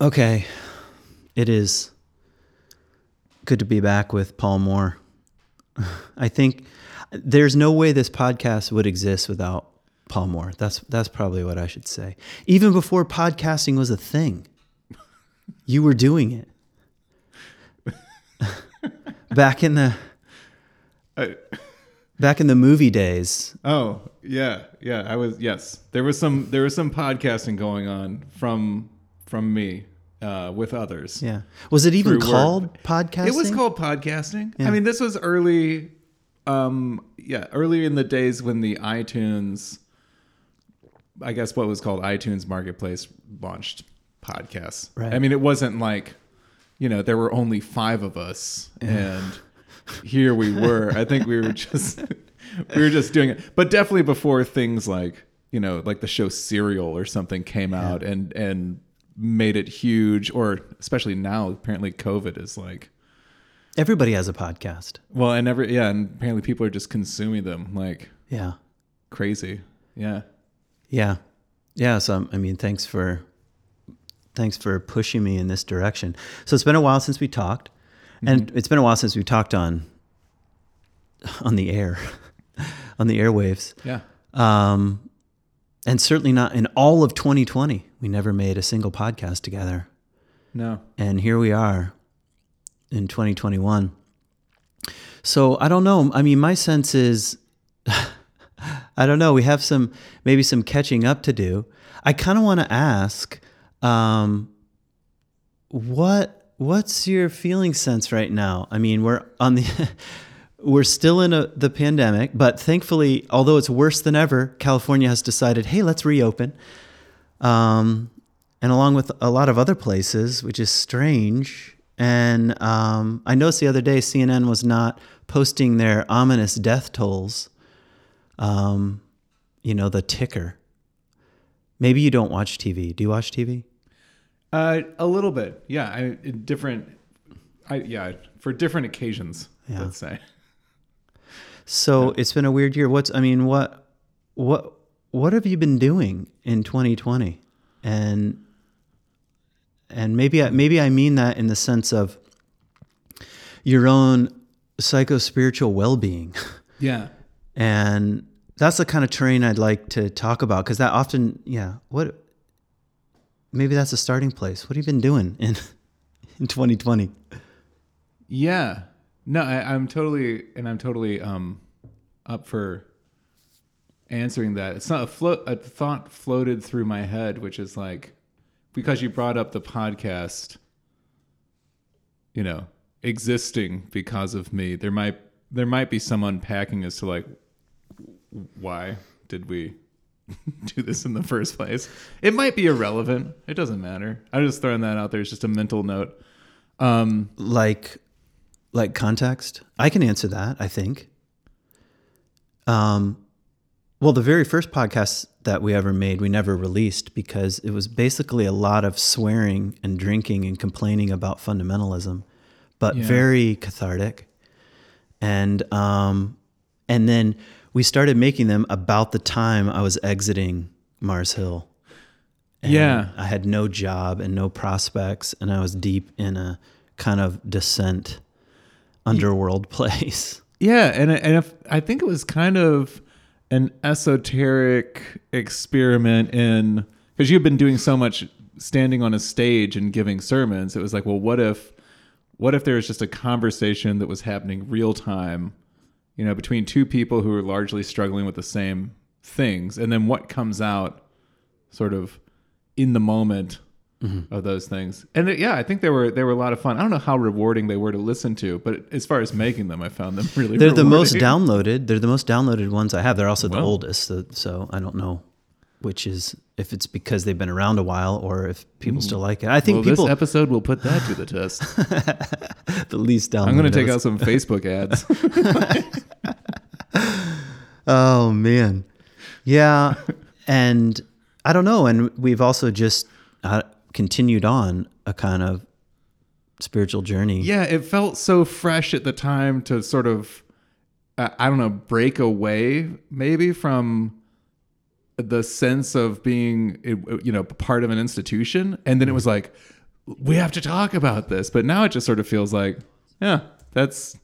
Okay. It is good to be back with Paul Moore. I think there's no way this podcast would exist without Paul Moore. That's that's probably what I should say. Even before podcasting was a thing, you were doing it. back in the I, back in the movie days. oh yeah, yeah. I was yes. There was some there was some podcasting going on from from me uh, with others. Yeah. Was it even Through work. called podcasting? It was called podcasting. Yeah. I mean, this was early. Um, yeah, early in the days when the iTunes, I guess what was called iTunes Marketplace launched podcasts. Right. I mean, it wasn't like, you know, there were only five of us, and here we were. I think we were just we were just doing it, but definitely before things like you know, like the show Serial or something came out and and made it huge, or especially now, apparently COVID is like. Everybody has a podcast. Well, and every yeah, and apparently people are just consuming them like Yeah. crazy. Yeah. Yeah. Yeah. So, I mean, thanks for, thanks for pushing me in this direction. So it's been a while since we talked and it's been a while since we talked on, on the air, on the airwaves. Yeah. Um, and certainly not in all of 2020. We never made a single podcast together. No. And here we are in 2021. So I don't know. I mean, my sense is, I don't know. We have some, maybe some catching up to do. I kind of want to ask, um, what, what's your feeling sense right now? I mean, we're on the, we're still in a, the pandemic, but thankfully, although it's worse than ever, California has decided, hey, let's reopen. Um, and along with a lot of other places, which is strange. And um, I noticed the other day CNN was not posting their ominous death tolls. Um, you know, the ticker. Maybe you don't watch TV. Do you watch TV? Uh, a little bit. Yeah. I different. I yeah for different occasions. Yeah. Let's say. So it's been a weird year. What's I mean, what what what have you been doing in 2020? And and maybe I, maybe I mean that in the sense of your own psycho spiritual well being. Yeah. And that's the kind of terrain I'd like to talk about because that often, yeah, what maybe that's a starting place. What have you been doing in in 2020? Yeah. No, I, I'm totally and I'm totally um up for answering that. It's not a float. A thought floated through my head, which is like because you brought up the podcast. You know, existing because of me. There might there might be some unpacking as to like why did we do this in the first place. It might be irrelevant. It doesn't matter. I'm just throwing that out there. It's just a mental note. Um, like like context i can answer that i think um well the very first podcast that we ever made we never released because it was basically a lot of swearing and drinking and complaining about fundamentalism but Yeah. very cathartic and um and then we started making them about the time i was exiting mars hill and Yeah. I had no job and no prospects, and I was deep in a kind of descent underworld place. Yeah, and and if, I think it was kind of an esoteric experiment in because you've been doing so much standing on a stage and giving sermons. It was like, well, what if what if there was just a conversation that was happening real time, you know, between two people who are largely struggling with the same things, and then what comes out, sort of, in the moment Mm-hmm. of those things. And it- yeah, I think they were they were a lot of fun. I don't know how rewarding they were to listen to, but as far as making them, I found them really. They're the most downloaded. They're the most downloaded ones I have. They're also the Wow. oldest, so, so I don't know which is if it's because they've been around a while or if people hmm. still like it. I think Well, people this episode will put that to the test. the least downloaded. I'm going to take out some Facebook ads. Oh man, yeah, and I don't know. And we've also just uh, continued on a kind of spiritual journey. yeah, it felt so fresh at the time to sort of, uh, I don't know, break away maybe from the sense of being, you know, part of an institution, and then it was like, we have to talk about this. But now it just sort of feels like, yeah, that's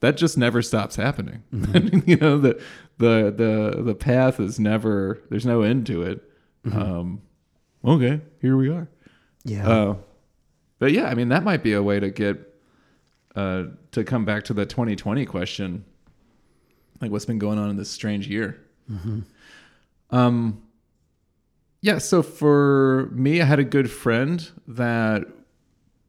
that just never stops happening. you know, the the the the path is never there's no end to it. Um, okay, here we are. Yeah. Uh, but yeah, I mean that might be a way to get uh, to come back to the 2020 question, like what's been going on in this strange year. Um, yeah. So for me, I had a good friend that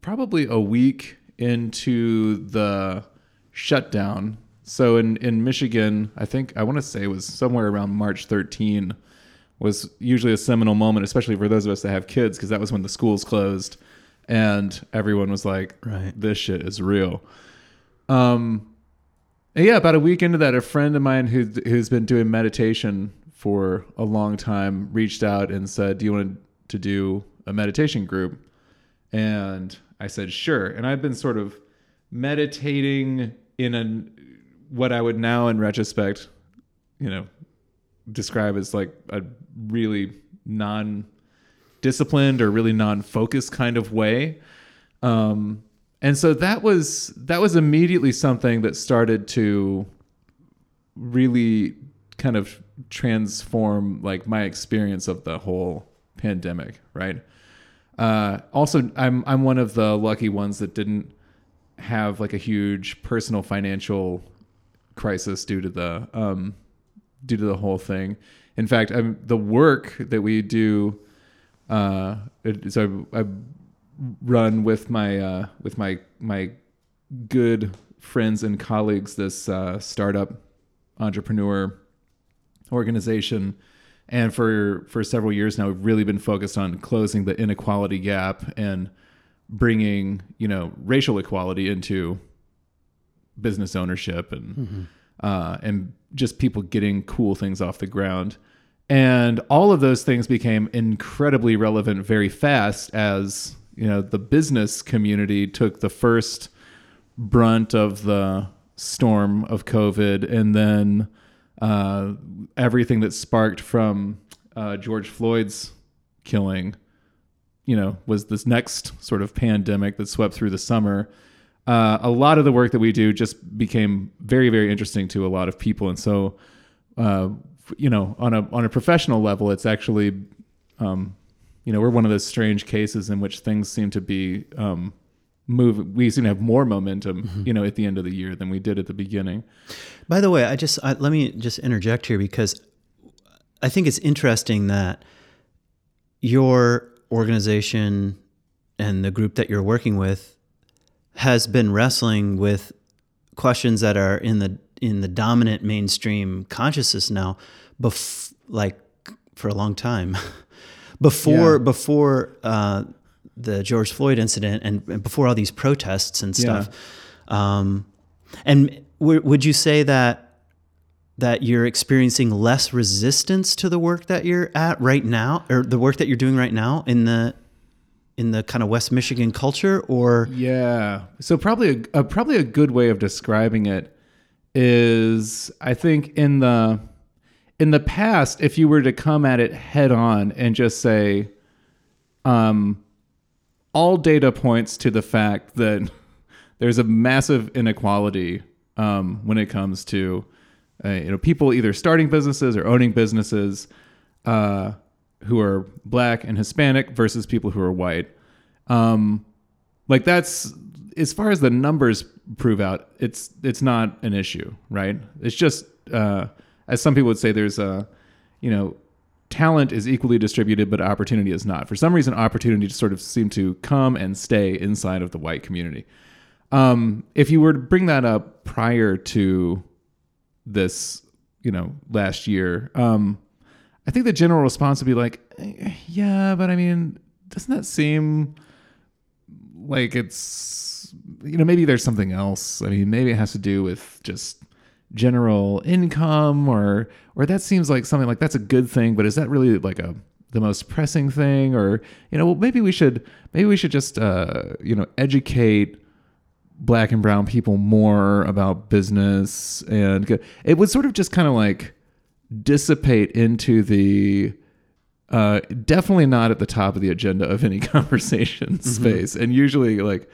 probably a week into the shutdown. So in in Michigan, I think I want to say it was somewhere around March 13 was usually a seminal moment, especially for those of us that have kids, because that was when the schools closed and everyone was like, Right. this shit is real. Um, yeah, about a week into that, a friend of mine who who's been doing meditation for a long time reached out and said, "Do you want to do a meditation group?" And I said, "Sure." And I've been sort of meditating in a what I would now, in retrospect, you know, describe as like a really non disciplined or really non-focused kind of way. Um and so that was that was immediately something that started to really kind of transform like my experience of the whole pandemic right? Uh also i'm i'm one of the lucky ones that didn't have like a huge personal financial crisis due to the um due to the whole thing. In fact I'm, the work that we do uh it, so I, I run with my uh with my my good friends and colleagues this uh startup entrepreneur organization. And for for several years now we've really been focused on closing the inequality gap and bringing you know racial equality into business ownership and uh, and just people getting cool things off the ground. And all of those things became incredibly relevant very fast as you know the business community took the first brunt of the storm of COVID, and then uh, everything that sparked from uh, George Floyd's killing you know was this next sort of pandemic that swept through the summer uh, a lot of the work that we do just became very very interesting to a lot of people. And so uh, you know on a on a professional level it's actually um, you know we're one of those strange cases in which things seem to be um, move we seem to have more momentum you know at the end of the year than we did at the beginning. By the way, I just I, let me just interject here because I think it's interesting that your organization and the group that you're working with has been wrestling with questions that are in the in the dominant mainstream consciousness now, bef- like for a long time, before Yeah. before uh, the George Floyd incident and, and before all these protests and stuff. Um, and w- would you say that that you're experiencing less resistance to the work that you're at right now, or the work that you're doing right now in the in the kind of West Michigan culture, or Yeah. So probably a, a probably a good way of describing it is I think in the in the past if you were to come at it head on and just say um all data points to the fact that there's a massive inequality um, when it comes to uh, you know people either starting businesses or owning businesses uh, who are black and Hispanic versus people who are white. Um, like that's as far as the numbers prove out, it's it's not an issue, right? It's just uh, as some people would say, there's a you know talent is equally distributed, but opportunity is not. For some reason, opportunity just sort of seem to come and stay inside of the white community. Um, if you were to bring that up prior to this, you know, last year, um, I think the general response would be like, "Eh, yeah, but I mean, doesn't that seem like it's, you know, maybe there's something else. I mean, maybe it has to do with just general income or or that seems like something like that's a good thing but is that really like a the most pressing thing or you know well maybe we should maybe we should just uh you know educate black and brown people more about business and it would sort of just kind of like dissipate into the uh, definitely not at the top of the agenda of any conversation space. And usually, like,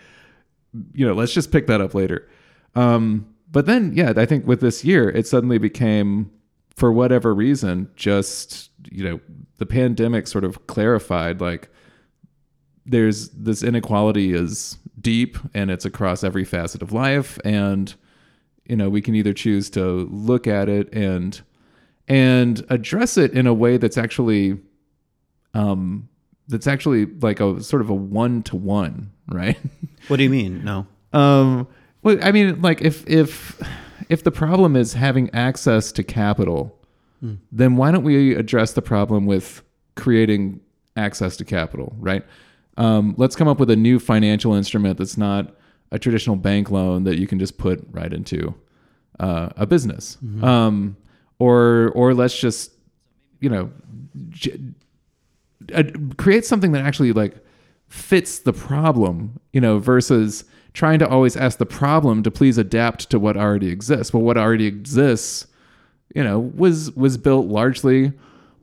you know, let's just pick that up later. Um, but then, yeah, I think with this year, it suddenly became, for whatever reason, just, you know, the pandemic sort of clarified like there's this inequality is deep and it's across every facet of life. And, you know, we can either choose to look at it and, and address it in a way that's actually um that's actually like a sort of a one to one, right? What do you mean? No. Um well I mean like if if if the problem is having access to capital, then why don't we address the problem with creating access to capital, right? Um, let's come up with a new financial instrument that's not a traditional bank loan that you can just put right into uh, a business. Um, or or let's just you know j- uh, create something that actually like fits the problem you know versus trying to always ask the problem to please adapt to what already exists. Well what already exists you know was was built largely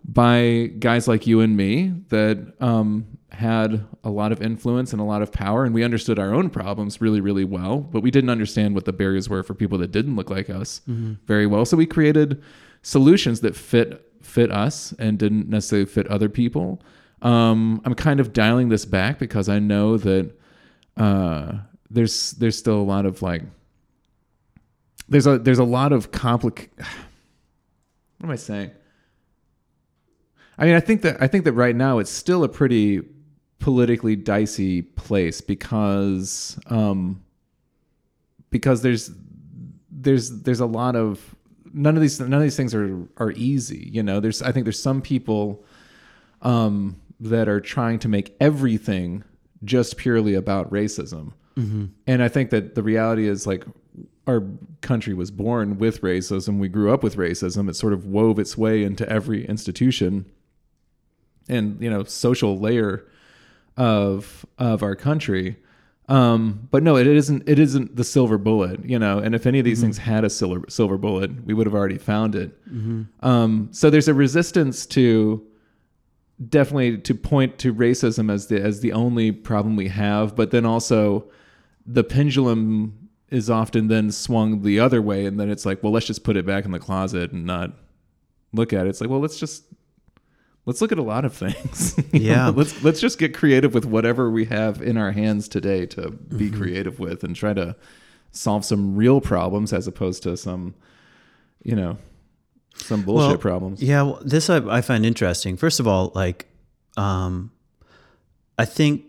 by guys like you and me that um, had a lot of influence and a lot of power and we understood our own problems really really well but we didn't understand what the barriers were for people that didn't look like us very well. So we created solutions that fit fit us and didn't necessarily fit other people. Um, i'm kind of dialing this back because i know that uh, there's there's still a lot of like there's a there's a lot of complic what am i saying? I mean, I think that I think that right now it's still a pretty politically dicey place because um, because there's there's there's a lot of none of these none of these things are are easy. You know, there's I think there's some people um, that are trying to make everything just purely about racism, and I think that the reality is like our country was born with racism. We grew up with racism. It sort of wove its way into every institution and you know social layer of of our country um but no it isn't it isn't the silver bullet you know and if any of these things had a silver silver bullet we would have already found it. Um so there's a resistance to definitely to point to racism as the as the only problem we have but then also the pendulum is often then swung the other way and then it's like well let's just put it back in the closet and not look at it. It's like well let's just let's look at a lot of things Yeah. know, let's let's just get creative with whatever we have in our hands today to be creative with and try to solve some real problems as opposed to some you know some bullshit Well, problems Yeah, well, this I, I find interesting. First of all, like, um, I think,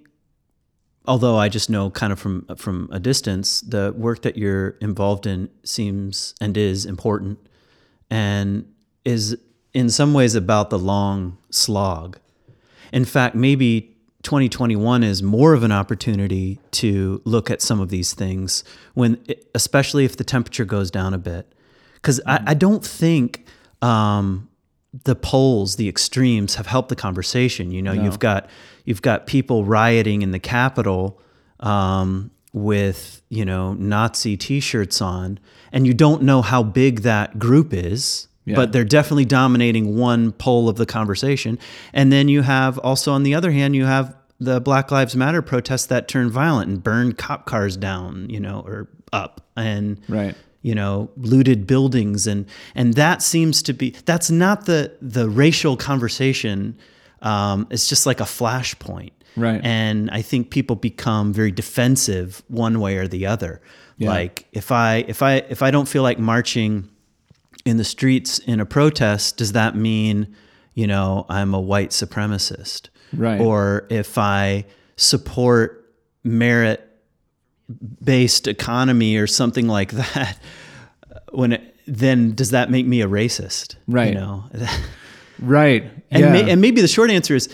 although I just know kind of from from a distance, the work that you're involved in seems and is important, and is in some ways about the long slog. In fact, maybe 2021 is more of an opportunity to look at some of these things when, especially if the temperature goes down a bit, because I, I don't think um, the polls, the extremes, have helped the conversation. You know, you've got you've got people rioting in the Capitol um, with you know Nazi T-shirts on, and you don't know how big that group is. Yeah. But they're definitely dominating one pole of the conversation. And then you have also, on the other hand, you have the Black Lives Matter protests that turn violent and burn cop cars down, you know, or up, and Right. you know, looted buildings, and and that seems to be that's not the the racial conversation. Um, it's just like a flashpoint, Right. And I think people become very defensive one way or the other. Like if I if I if I don't feel like marching in the streets in a protest, does that mean, you know, I'm a white supremacist? Right. Or if I support merit based economy or something like that, when it, then does that make me a racist? Right. You know, right and, yeah. may, and maybe the short answer is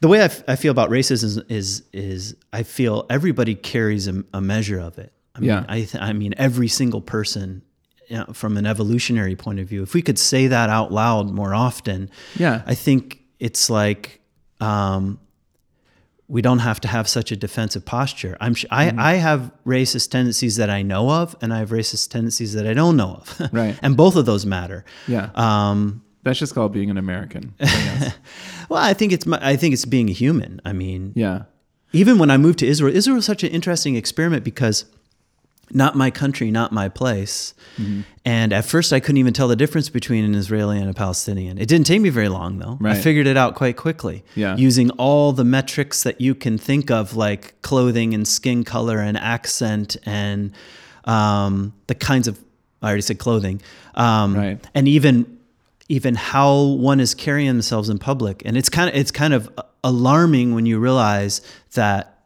the way I, f- I feel about racism is, is is I feel everybody carries a, a measure of it. I mean, Yeah. I th- I mean every single person. You know, from an evolutionary point of view, if we could say that out loud more often, Yeah. I think it's like um, we don't have to have such a defensive posture. I'm sh- Mm-hmm. I, I have racist tendencies that I know of, and I have racist tendencies that I don't know of. Right. and both of those matter. Yeah. Um, That's just called being an American. I guess. Well, I think it's my, I think it's being a human. I mean, yeah. even when I moved to Israel, Israel was such an interesting experiment because not my country, not my place. Mm-hmm. And at first, I couldn't even tell the difference between an Israeli and a Palestinian. It didn't take me very long, though. I figured it out quite quickly. Yeah. Using all the metrics that you can think of, like clothing and skin color and accent and um, the kinds of, I already said clothing. Um, Right. And even even how one is carrying themselves in public and it's kind of it's kind of alarming when you realize that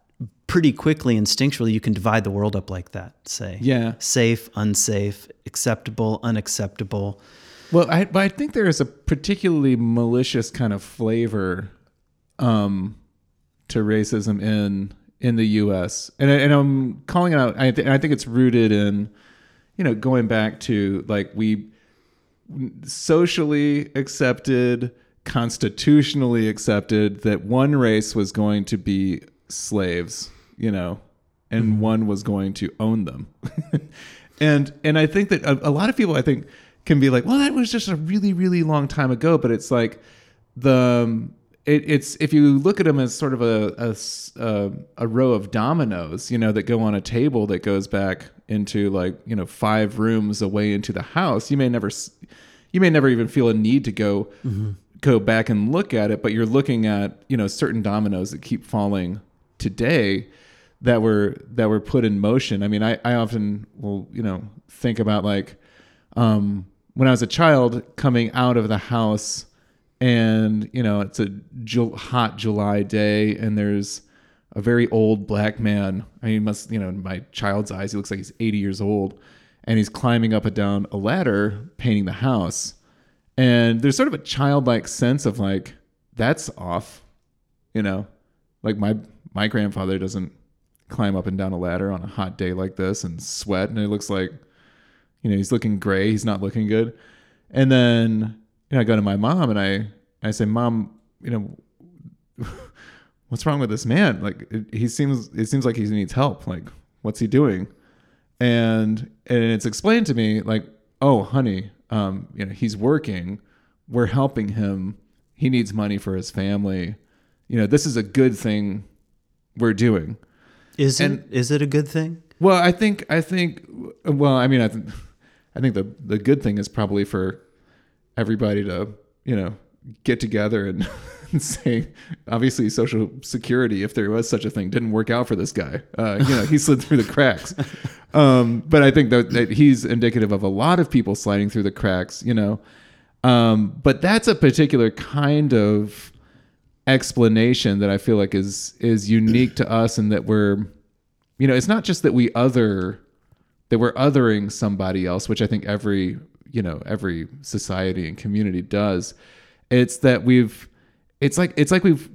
pretty quickly instinctually you can divide the world up like that say Yeah. safe unsafe acceptable unacceptable Well, I, but I think there is a particularly malicious kind of flavor um, to racism in in the U.S. and I- and I'm calling it out. I, th- I think it's rooted in you know going back to like we socially accepted, constitutionally accepted that one race was going to be slaves, you know, and one was going to own them. and and I think that a, a lot of people I think can be like, well, that was just a really really long time ago, but it's like the um, it, it's if you look at them as sort of a a row of dominoes, you know, that go on a table that goes back into like you know five rooms away into the house. You may never you may never even feel a need to go go back and look at it, but you're looking at you know certain dominoes that keep falling today that were that were put in motion. I mean, I, I often will you know think about like um, when I was a child coming out of the house and you know it's a Ju- hot July day and there's a very old black man. I mean, must you know in my child's eyes he looks like he's 80 years old and he's climbing up and down a ladder painting the house. And there's sort of a childlike sense of like that's off, you know, like my my grandfather doesn't climb up and down a ladder on a hot day like this and sweat and it looks like you know he's looking gray he's not looking good. And then you know i go to my mom and i i say mom you know what's wrong with this man? Like it, he seems it seems like he needs help. Like what's he doing? And and it's explained to me like oh honey um you know he's working. We're helping him. He needs money for his family. You know this is a good thing we're doing is And- it is it a good thing well, I think I think well, I mean, I think I think the the good thing is probably for everybody to you know get together and, and say, obviously, Social Security, if there was such a thing, didn't work out for this guy. Uh, you know, he slid through the cracks. Um, but I think that, that he's indicative of a lot of people sliding through the cracks. You know, um, but that's a particular kind of explanation that I feel like is is unique to us and that we're you know, it's not just that we other that we're othering somebody else, which I think every, you know, every society and community does. It's that we've it's like it's like we've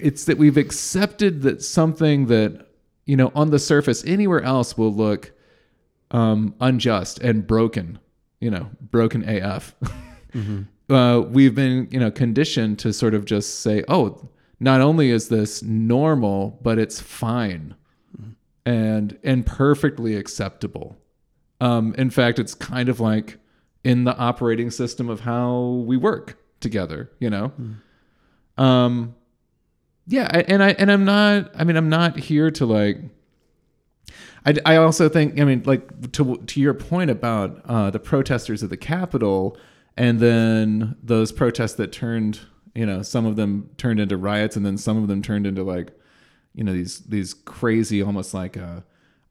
it's that we've accepted that something that, you know, on the surface anywhere else will look um unjust and broken, you know, broken AF. uh, we've been you know conditioned to sort of just say oh not only is this normal but it's fine and and perfectly acceptable. Um, in fact it's kind of like in the operating system of how we work together you know? Um yeah and i and i'm not i mean i'm not here to like I, I also think I mean like to to your point about uh, the protesters at the Capitol and then those protests that turned you know some of them turned into riots and then some of them turned into like you know these these crazy almost like uh,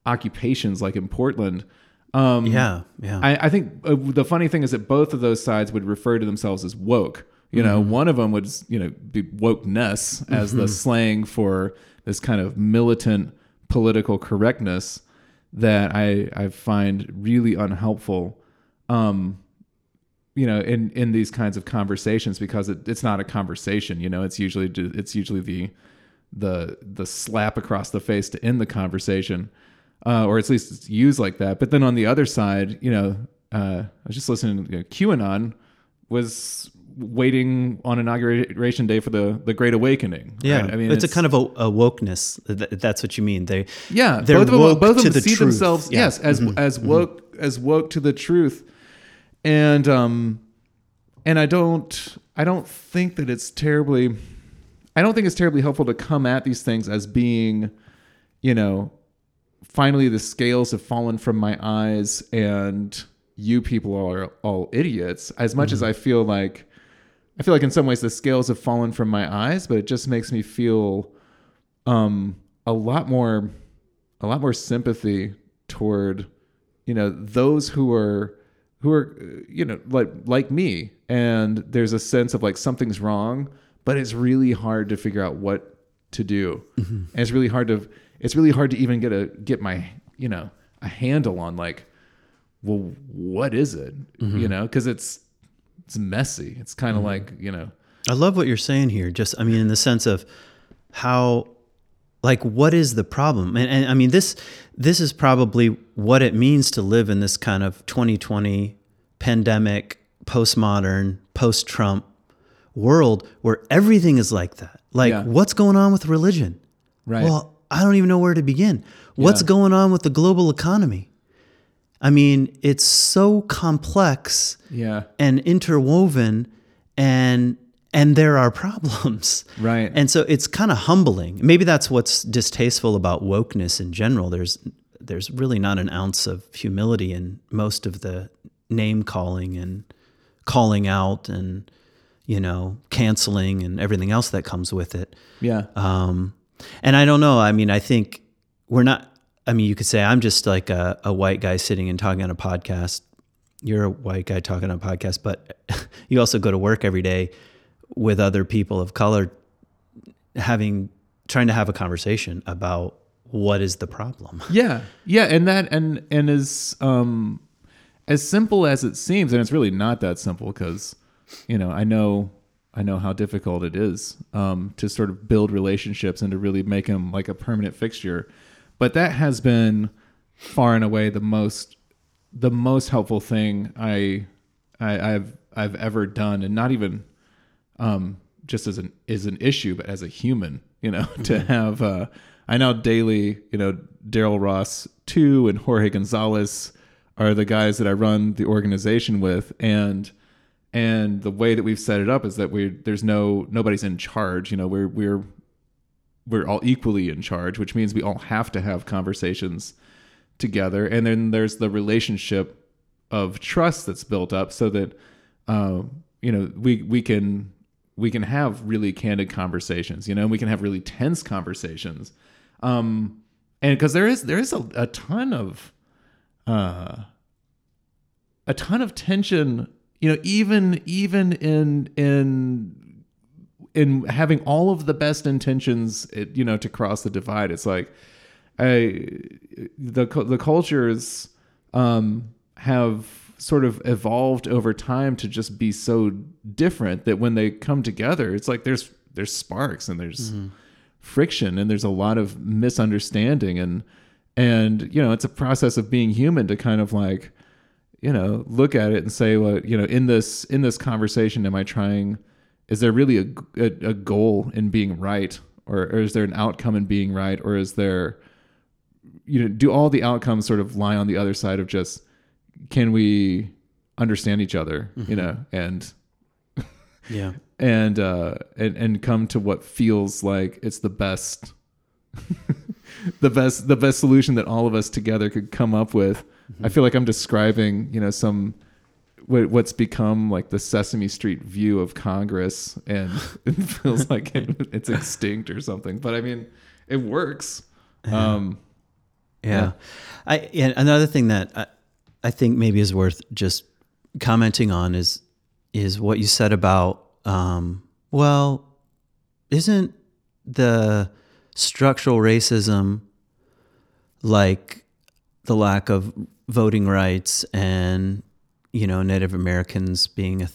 occupations like in Portland. Um, yeah yeah I, I think uh, the funny thing is that both of those sides would refer to themselves as woke. You know, one of them would you know be wokeness as the slang for this kind of militant political correctness that I I find really unhelpful. Um, you know, in in these kinds of conversations because it, it's not a conversation. You know, it's usually it's usually the the the slap across the face to end the conversation, uh, or at least it's used like that. But then on the other side, you know, uh, I was just listening. You know, QAnon was waiting on inauguration day for the the Great Awakening. yeah right? I mean, it's, a kind of a, a wokeness that's what you mean they yeah, they're both of them, both of them the see truth. themselves Yeah. yes Mm-hmm. as as woke as woke to the truth, and um, and I don't I don't think that it's terribly I don't think it's terribly helpful to come at these things as being, you know, finally the scales have fallen from my eyes and you people are all idiots. As much as I feel like I feel like in some ways the scales have fallen from my eyes, but it just makes me feel um a lot more a lot more sympathy toward you know those who are who are uh, you know like like me and there's a sense of like something's wrong but it's really hard to figure out what to do. Mm-hmm. And it's really hard to it's really hard to even get a get my you know a handle on like well what is it? Mm-hmm. You know because it's it's messy. It's kind of mm-hmm. like you know. I love what you're saying here. Just, I mean, in the sense of how, like, what is the problem? And, and I mean, this this is probably what it means to live in this kind of 2020 pandemic, postmodern, post-Trump world where everything is like that. Like, Yeah. what's going on with religion? right Well, I don't even know where to begin. What's Yeah. going on with the global economy? I mean, it's so complex yeah and interwoven and and there are problems Right. and so it's kind of humbling maybe that's what's distasteful about wokeness in general there's there's really not an ounce of humility in most of the name calling and calling out and you know canceling and everything else that comes with it yeah um, and I don't know. I mean, I think we're not. I mean, you could say I'm just like a, a white guy sitting and talking on a podcast. You're a white guy talking on a podcast, but you also go to work every day with other people of color, having trying to have a conversation about what is the problem. Yeah, yeah, and that and and as um as simple as it seems, and it's really not that simple because you know I know I know how difficult it is um, to sort of build relationships and to really make them like a permanent fixture. But that has been far and away the most the most helpful thing I, I I've I've ever done, and not even um, just as an is an issue, but as a human, you know, to have uh, I now daily, you know, Daryl Ross two and Jorge Gonzalez are the guys that I run the organization with, and and the way that we've set it up is that we there's no nobody's in charge, you know, we're we're we're all equally in charge, which means we all have to have conversations together, and then there's the relationship of trust that's built up so that uh, you know we we can we can have really candid conversations you know and we can have really tense conversations. Um and because there is there is a, a ton of uh a ton of tension you know even even in in in having all of the best intentions you know to cross the divide. It's like I the the cultures um, have sort of evolved over time to just be so different that when they come together, it's like there's there's sparks and there's mm-hmm. friction and there's a lot of misunderstanding and and you know it's a process of being human to kind of like you know look at it and say well you know in this in this conversation am I trying is there really a, a, a goal in being right? Or, or is there an outcome in being right? Or is there you know do all the outcomes sort of lie on the other side of just can we understand each other you know and Yeah. and uh and and come to what feels like it's the best the best the best solution that all of us together could come up with i feel like i'm describing you know some what- what's become like the sesame street view of congress and it feels like it, it's extinct or something but i mean it works um Yeah. Yeah. I and another thing that I, think maybe is worth just commenting on is is what you said about um, well, isn't the structural racism like the lack of voting rights and you know Native Americans being a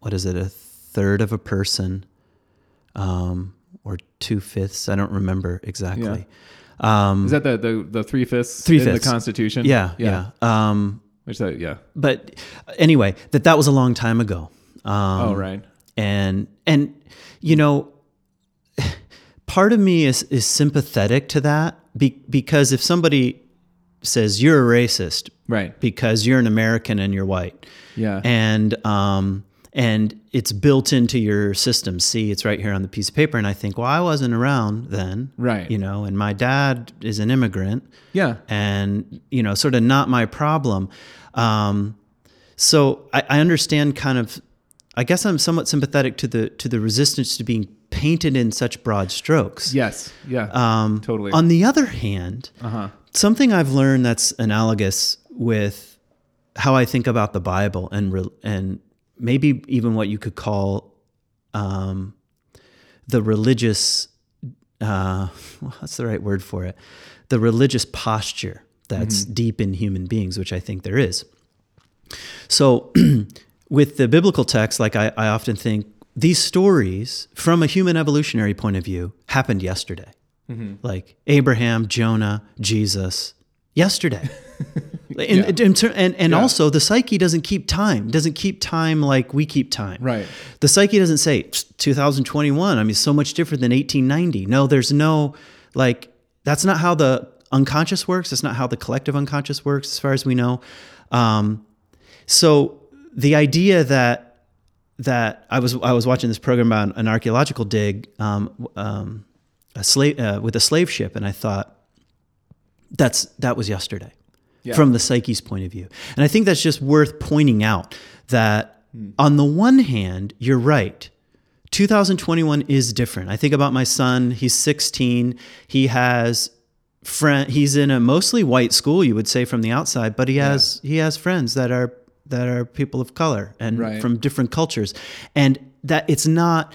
what is it a third of a person um, or two fifths I don't remember exactly. Um, is that the the, the three fifths Three in fifths. the constitution yeah, yeah. Um, which that yeah. but anyway, that that was a long time ago. Um, oh right. and and you know, part of me is is sympathetic to that be, because if somebody says you're a racist right. because you're an American and you're white, yeah. And um and it's built into your system. See, it's right here on the piece of paper. And I think, well, I wasn't around then. Right. You know, and my dad is an immigrant Yeah. and you know sort of not my problem um, so I, I understand kind of i guess i'm somewhat sympathetic to the to the resistance to being painted in such broad strokes Yes. Yeah. um, Totally. on the other hand uh huh. something i've learned that's analogous with how i think about the bible and re- and maybe even what you could call um, the religious uh, what's the right word for it? The religious posture that's deep in human beings which i think there is. So with the biblical text like I, I often think these stories from a human evolutionary point of view happened yesterday. Like abraham jonah jesus yesterday in, Yeah. ter- and and Yeah. also the psyche doesn't keep time doesn't keep time like we keep time Right. the psyche doesn't say 2021 i mean so much different than 1890 no there's no like that's not how the unconscious works that's not how the collective unconscious works as far as we know um, so the idea that that i was i was watching this program about an archaeological dig um, um, a slave uh, with a slave ship and i thought that's that was yesterday Yeah. from the psyche's point of view. And i think that's just worth pointing out that hmm. on the one hand you're right. 2021 is different. I think about my son he's 16 he has friend he's in a mostly white school you would say from the outside but he has he has friends that are that are people of color and Right. from different cultures. And that it's not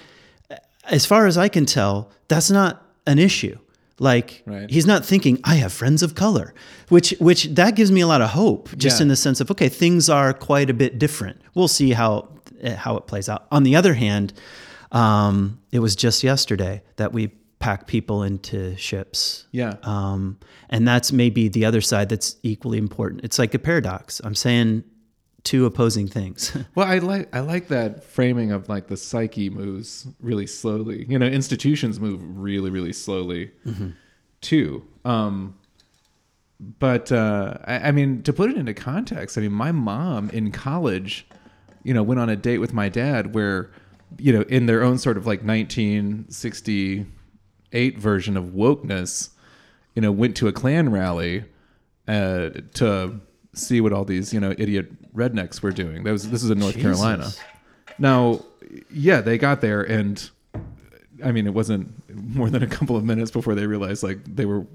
as far as I can tell, that's not an issue. Like Right. he's not thinking I have friends of color, which which that gives me a lot of hope, just Yeah. in the sense of okay, things are quite a bit different. We'll see how eh, how it plays out. On the other hand, um, it was just yesterday that we packed people into ships. Yeah. Um, and that's maybe the other side that's equally important. It's like a paradox. I'm saying two opposing things. Well, I like I like that framing of like the psyche moves really slowly. You know, institutions move really really slowly too. Um, but uh, I, I mean, to put it into context, I mean, my mom in college, you know, went on a date with my dad where, you know, in their own sort of like 1968 version of wokeness, you know, went to a Klan rally uh, to see what all these you know idiot rednecks were doing. That was this is in North Carolina. Now, yeah, they got there, and I mean, it wasn't more than a couple of minutes before they realized like they were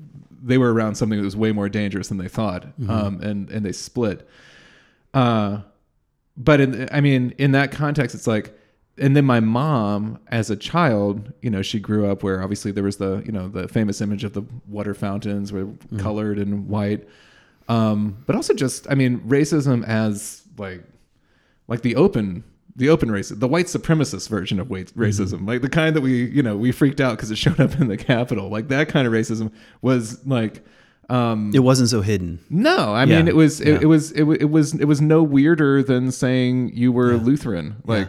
they were around something that was way more dangerous than they thought, um, and and they split. Uh, but in, I mean, in that context, it's like, and then my mom, as a child, you know, she grew up where obviously there was the, you know, the famous image of the water fountains were colored and white. Um, but also just, I mean, racism as like, like the open, the open race, the white supremacist version of white racism, like the kind that we, you know, we freaked out because it showed up in the Capitol. Like that kind of racism was like, um, it wasn't so hidden. no, I mean it was it, Yeah. it was it, it was it was no weirder than saying you were Lutheran. Like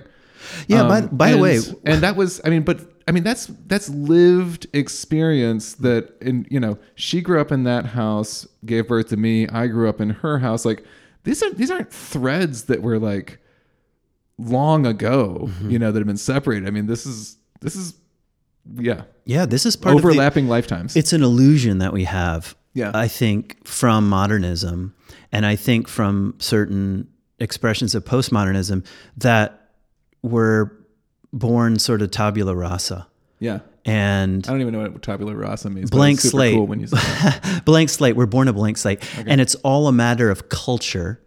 Yeah, by, um, by the and- way, and that was I mean, but I mean that's that's lived experience that in you know she grew up in that house, gave birth to me. I grew up in her house. Like these are these aren't threads that were like long ago, Mm-hmm. you know, that have been separated. I mean, this is this is yeah yeah, this is part of the, overlapping lifetimes. it's an illusion that we have Yeah. i think from modernism and i think from certain expressions of postmodernism that were born sort of tabula rasa yeah. and I don't even know what tabula rasa means. blank slate Cool when you say blank slate we're born a blank slate and it's all a matter of culture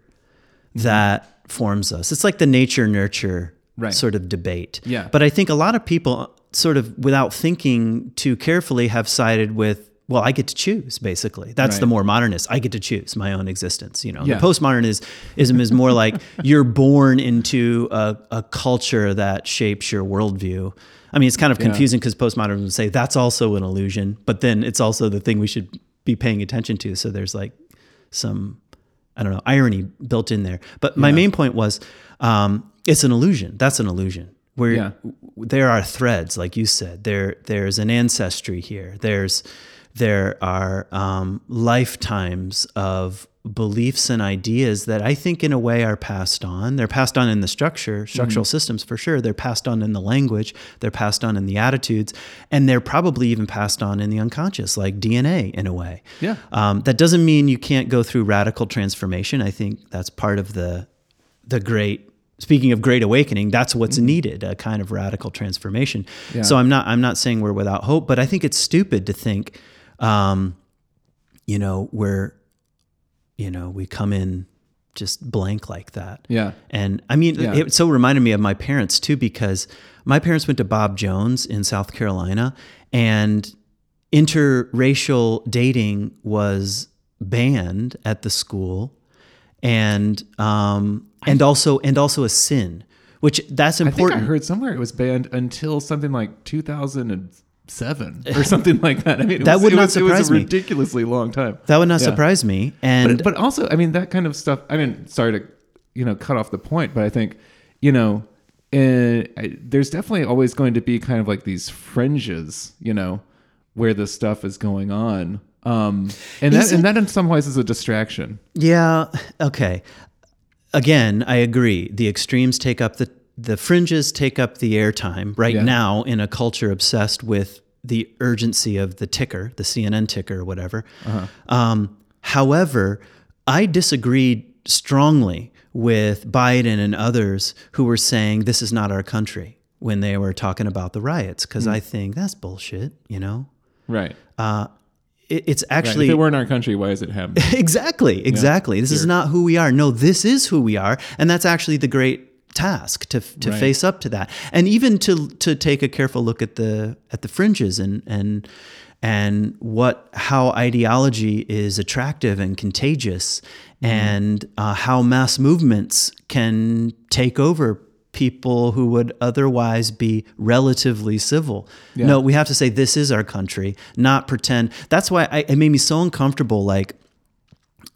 that forms us it's like the nature nurture Right. sort of debate Yeah. but i think a lot of people sort of without thinking too carefully have sided with well i get to choose basically that's the more modernist i get to choose my own existence you know Yeah. the postmodernism is more like you're born into a, a culture that shapes your worldview i mean it's kind of confusing because postmodernism would say that's also an illusion but then it's also the thing we should be paying attention to so there's like some I don't know irony built in there. But my main point was um, it's an illusion. That's an illusion. where Yeah. there are threads, like you said. There there's an ancestry here. There's there are um, lifetimes of beliefs and ideas that I think in a way are passed on. They're passed on in the structure, structural systems for sure. They're passed on in the language, they're passed on in the attitudes, and they're probably even passed on in the unconscious, like DNA in a way. Yeah. Um, that doesn't mean you can't go through radical transformation. I think that's part of the the great speaking of great awakening that's what's needed a kind of radical transformation Yeah. so i'm not i'm not saying we're without hope but i think it's stupid to think um, you know we're you know we come in just blank like that Yeah. and I mean, Yeah. it so reminded me of my parents too, because my parents went to Bob Jones in South Carolina, and interracial dating was banned at the school, and um, and also and also a sin, which that's I think I heard somewhere it was banned until something like 2007 or something like that. I mean, That was, would it not was, It was surprise a me. ridiculously long time. that would not Yeah. surprise me, and But, but also, I mean, that kind of stuff. I mean, sorry to you know cut off the point, but I think you know, eh, I- there's definitely always going to be kind of like these fringes, you know, where this stuff is going on. Um, and that Is and it- that in some ways is a distraction. Yeah. Okay. Again, I agree. The extremes take up the the fringes take up the airtime right Yeah. now in a culture obsessed with the urgency of the ticker, the CNN ticker or whatever. Uh-huh. Um, however, I disagreed strongly with Biden and others who were saying this is not our country when they were talking about the riots because hmm. I think that's bullshit. You know, Right. Uh, it, it's Right. actually if it weren't our country, why is it happening? exactly exactly this is not who we are no this is who we are and that's actually the great task to to Right. face up to that and even to to take a careful look at the at the fringes and and and what how ideology is attractive and contagious and uh, how mass movements can take over people who would otherwise be relatively civil. No, we have to say this is our country, not pretend. That's why I, it made me so uncomfortable. Like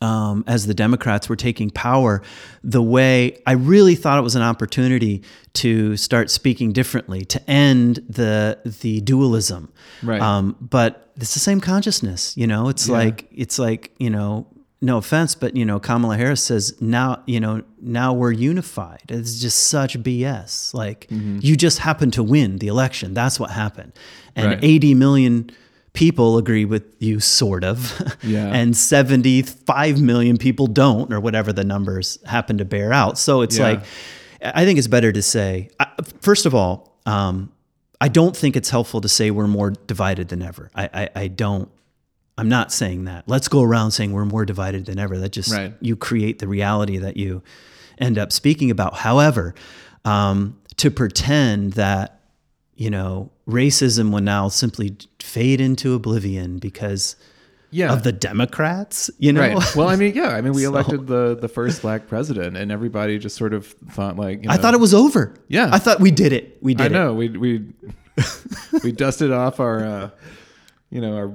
um, as the Democrats were taking power, the way I really thought it was an opportunity to start speaking differently, to end the the dualism. Right. Um, but it's the same consciousness, you know. It's Yeah. like it's like you know. No offense, but you know, Kamala Harris says now, you know, now we're unified. It's just such BS. Like Mm-hmm. you just happened to win the election. That's what happened. And Right. 80 million people agree with you, sort of. Yeah. and 75 million people don't, or whatever the numbers happen to bear out. So it's Yeah. like, I think it's better to say, first of all, um, I don't think it's helpful to say we're more divided than ever. I, I, I don't. I'm not saying that. Let's go around saying we're more divided than ever. That just Right. you create the reality that you end up speaking about. However, um, to pretend that you know racism will now simply fade into oblivion because Yeah. of the Democrats, you know. Right. Well, I mean, yeah. I mean, we So- elected the the first black president, and everybody just sort of thought like, you know, I thought it was over. Yeah. I thought we did it. We did I it. know we we we dusted off our, uh, you know, our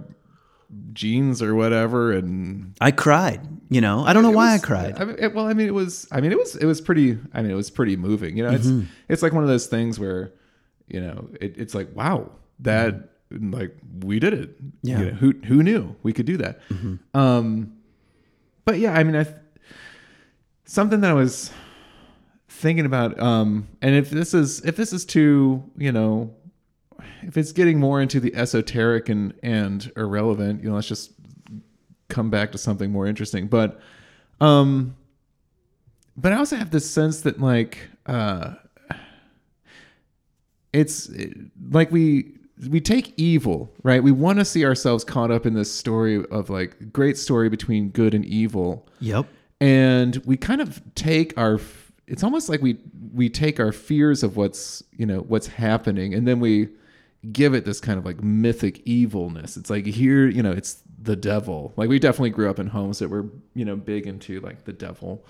jeans or whatever, and I cried. You know, I don't know why was- I cried. I mean, it, well, I mean, it was. I mean, it was. It was pretty. I mean, it was pretty moving. You know, it's Mm-hmm. it's like one of those things where, you know, it, it's like, wow, that like we did it. Mm-hmm. Yeah. Mm-hmm. You know, who who knew we could do that? Um, but yeah, I mean, I something that I was thinking about. Um, and if this is if this is too, you know, if it's getting more into the esoteric and and irrelevant, you know, let's just come back to something more interesting. But um but I also have this sense that like uh it's like we we take evil, right? We want to see ourselves caught up in this story of like great story between good and evil. Yep. and we kind of take our it's almost like we we take our fears of what's you know what's happening and then we give it this kind of like mythic evilness. It's like here you know it's the devil. Like we definitely grew up in homes that were you know big into like the devil.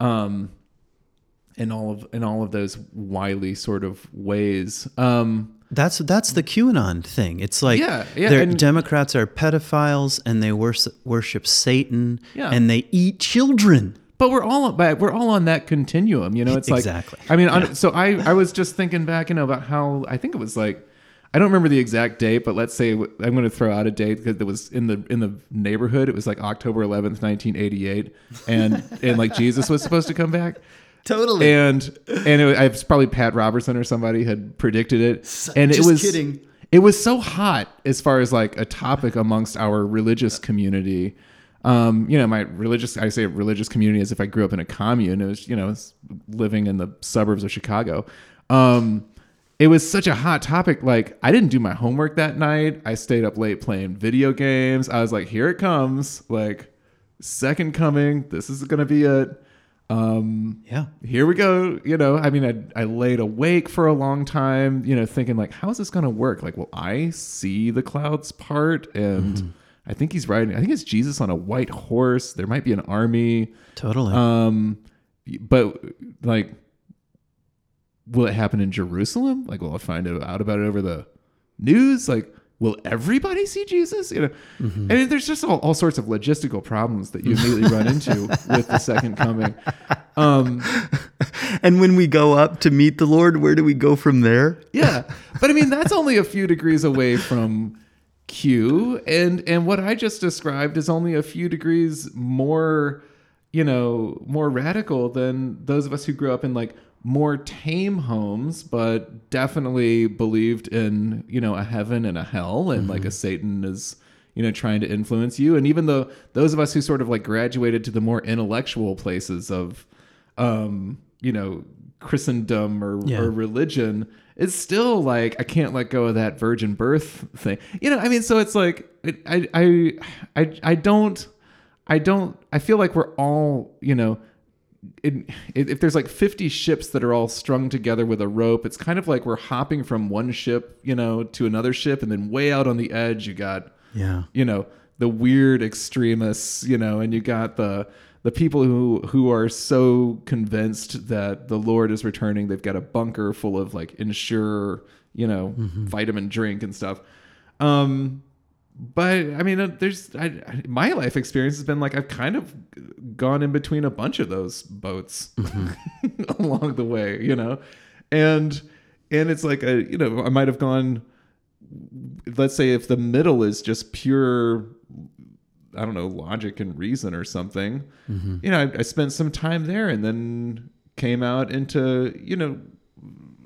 Um in all of in all of those wily sort of ways um That's that's the QAnon thing. It's like Yeah, yeah, and- Democrats are pedophiles and they worship, worship Satan Yeah. and they eat children. but we're all but we're all on that continuum. You know, it's like Exactly. I mean, on, so I I was just thinking back, you know, about how I think it was like. I don't remember the exact date, but let's say I'm going to throw out a date because it was in the in the neighborhood. It was like October 11th, 1988, and and like Jesus was supposed to come back Totally. and and it, was- I was probably Pat Robertson or somebody had predicted it, and it was kidding. It was so hot as far as like a topic amongst our religious community. Um, you know, my religious I say religious community as if I grew up in a commune. It was you know living in the suburbs of Chicago. Um, it was such a hot topic. Like I didn't do my homework that night. I stayed up late playing video games. I was like, here it comes. Like second coming. This is gonna be it. Um, yeah. here we go. You know, I mean, I, I laid awake for a long time, you know, thinking like, how is this to work? Like, will I see the clouds part? And I think he's riding, I think it's Jesus on a white horse. There might be an army. Totally. Um, but like, will it happen in Jerusalem? Like, will I find out about it over the news? Like, will everybody see Jesus? You know, Mm-hmm. and there's just all, all sorts of logistical problems that you immediately run into with the second coming. Um, and when we go up to meet the Lord, where do we go from there? yeah, but I mean, that's only a few degrees away from Q, and and what I just described is only a few degrees more, you know, more radical than those of us who grew up in like more tame homes, but definitely believed in you know a heaven and a hell, and like a Satan is you know trying to influence you, and even though those of us who sort of like graduated to the more intellectual places of, um, you know. Christendom or, Yeah. or religion it's still like I can't let go of that virgin birth thing. You know, I mean, so it's like it, I I I I don't I don't I feel like we're all you know. It, if there's like 50 ships that are all strung together with a rope, it's kind of like we're hopping from one ship, you know, to another ship, and then way out on the edge, you got Yeah. you know the weird extremists you know and you got the the people who who are so convinced that the lord is returning. They've got a bunker full of like insure you know vitamin drink and stuff. Um but i mean uh, there's I, my life experience has been like i've kind of gone in between a bunch of those boats along the way you know? And and it's like a you know i might have gone let's say if the middle is just pure i don't know logic and reason or something you know I, I spent some time there and then came out into you know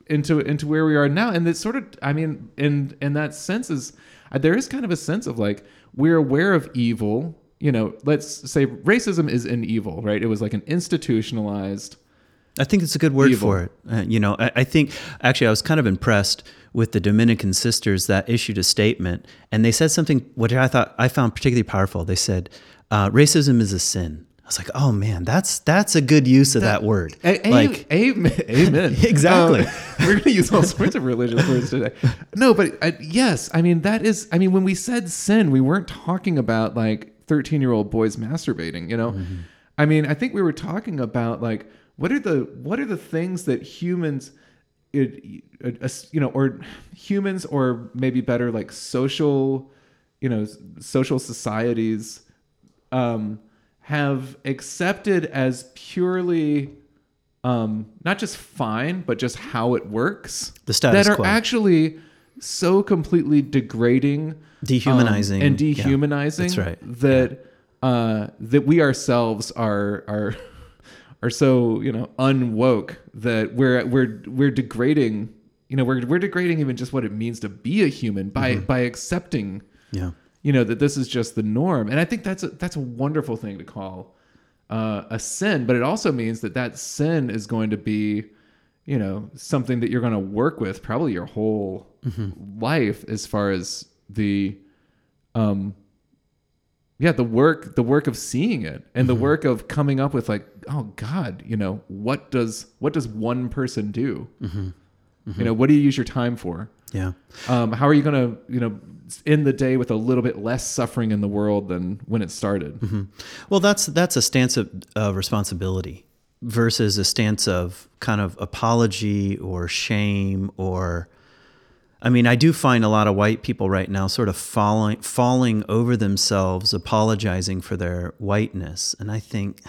into into where we are now. And it's sort of i mean in in that sense is uh, there is kind of a sense of like we're aware of evil you know let's say racism is an evil right it was like an institutionalized I think it's a good word Evil. for it. Uh, you know, I, I think actually I was kind of impressed with the Dominican sisters that issued a statement, and they said something which I thought I found particularly powerful. They said, uh, "Racism is a sin." I was like, "Oh man, that's that's a good use of that, word." A- a- like, amen. amen. Exactly. Um, we're going to use all sorts of religious words today. No, but uh, yes, I mean that is. I mean, when we said sin, we weren't talking about like thirteen-year-old boys masturbating. You know, I mean, I think we were talking about like what are the what are the things that humans. It, uh, you know, or humans, or maybe better, like social, you know, social societies um, have accepted as purely um, not just fine, but just how it works. The status that are quo. actually so completely degrading, Dehumanizing. um, and Yeah, dehumanizing. that's right. That uh, that we ourselves are are are so you know unwoke that we're we're we're degrading. You know, we're we're degrading even just what it means to be a human by Mm-hmm. by accepting yeah, you know that this is just the norm. And i think that's a, that's a wonderful thing to call uh, a sin but it also means that that sin is going to be you know something that you're going to work with probably your whole life as far as the um yeah the work the work of seeing it and the work of coming up with like oh god you know what does what does one person do? You know what do you use your time for? Yeah. um, how are you going to, you know, end the day with a little bit less suffering in the world than when it started? Well, that's that's a stance of uh, responsibility versus a stance of kind of apology or shame or. I mean, I do find a lot of white people right now sort of falling falling over themselves, apologizing for their whiteness, and I think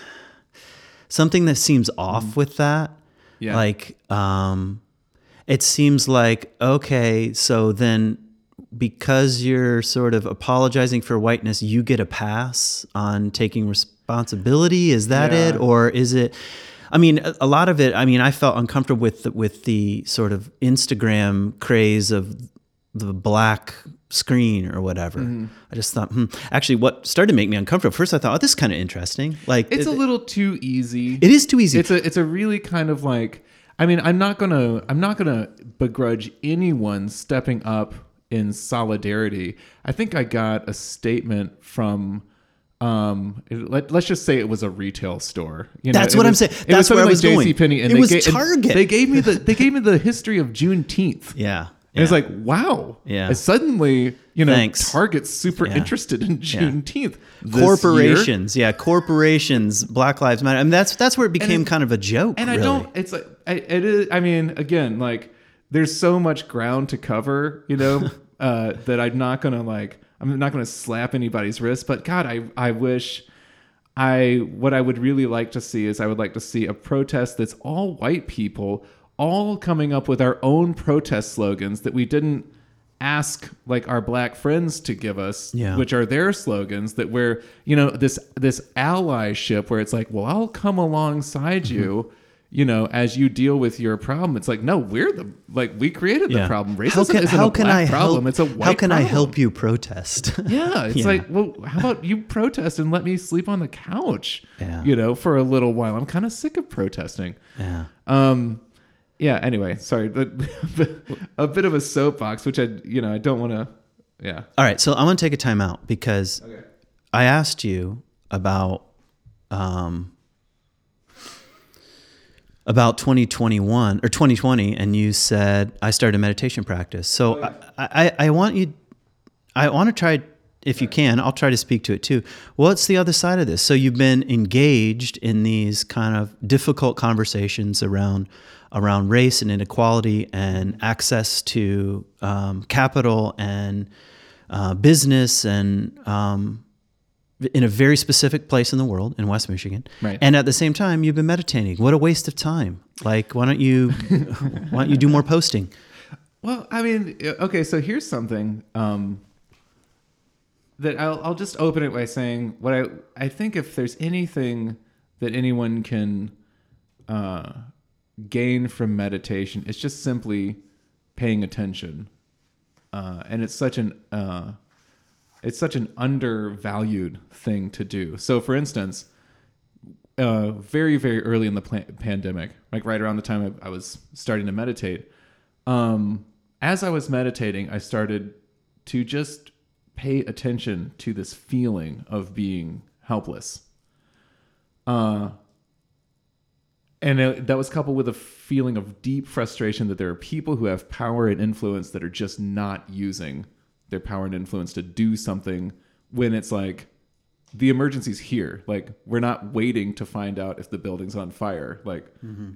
something that seems off with that. Yeah. Like, um, it seems like okay, so then because you're sort of apologizing for whiteness, you get a pass on taking responsibility. Is that Yeah. it, or is it? I mean, a, lot of it. I mean, I felt uncomfortable with the, with the sort of Instagram craze of the black screen or whatever. Mm-hmm. I just thought, hmm. actually, what started to make me uncomfortable first, I thought, oh, this is kind of interesting. Like, It's it, a little too easy. it is too easy. it's a it's a really kind of like I mean I'm not gonna I'm not gonna begrudge anyone stepping up in solidarity. I think I got a statement from um let, let's just say it was a retail store you know That's what I'm was- saying. it was That's where something I was like. JCPenney, and It was and Target. they gave me the they gave me the history of Juneteenth yeah. and it's like, wow. Yeah. And suddenly, you know, Thanks. Target's super Yeah. interested in Juneteenth. year. corporations, yeah, corporations, Black Lives Matter. I mean, that's that's where it became it- kind of a joke. And I don't, it's like, I, it is, I mean, again, like, there's so much ground to cover, you know, uh, that I'm not going to, like, I'm not going to slap anybody's wrist. But God, I, I wish. I what I would really like to see is I would like to see a protest that's all white people all coming up with our own protest slogans that we didn't ask like our black friends to give us Yeah. which are their slogans that we're you know this this allyship where it's like well I'll come alongside Mm-hmm. you you know as you deal with your problem it's like no we're the like we created the Yeah. problem racism how can, isn't how a can black I problem help? it's a white problem. how can I help you protest? Yeah, it's Yeah. like, well, how about you protest and let me sleep on the couch? Yeah. You know, for a little while. I'm kind of sick of protesting. yeah. Um, yeah. Anyway, sorry, but a bit of a soapbox, which I, you know, I don't want to. Yeah. All right, so I want to take a time out because Okay. I asked you about um, about 2021 or 2020, and you said I started a meditation practice. So I, I, I want you, I want to try, if you can, I'll try to speak to it too. What's the other side of this? So you've been engaged in these kind of difficult conversations around around race and inequality and access to um, capital and uh, business and um, in a very specific place in the world in West Michigan. Right. And at the same time, you've been meditating. What a waste of time. Like, why don't you, why don't you do more posting? Well, I mean, okay, so here's something um, that I'll, I'll just open it by saying what I I think if there's anything that anyone can uh, gain from meditation, it's just simply paying attention, uh, and it's such an uh, it's such an undervalued thing to do. So, for instance, uh, very very early in the pla- pandemic, like right around the time I, I was starting to meditate, um, as I was meditating, I started to just pay attention to this feeling of being helpless. Uh, and it, that was coupled with a feeling of deep frustration that there are people who have power and influence that are just not using their power and influence to do something when it's like the emergency's here. Like we're not waiting to find out if the building's on fire. Like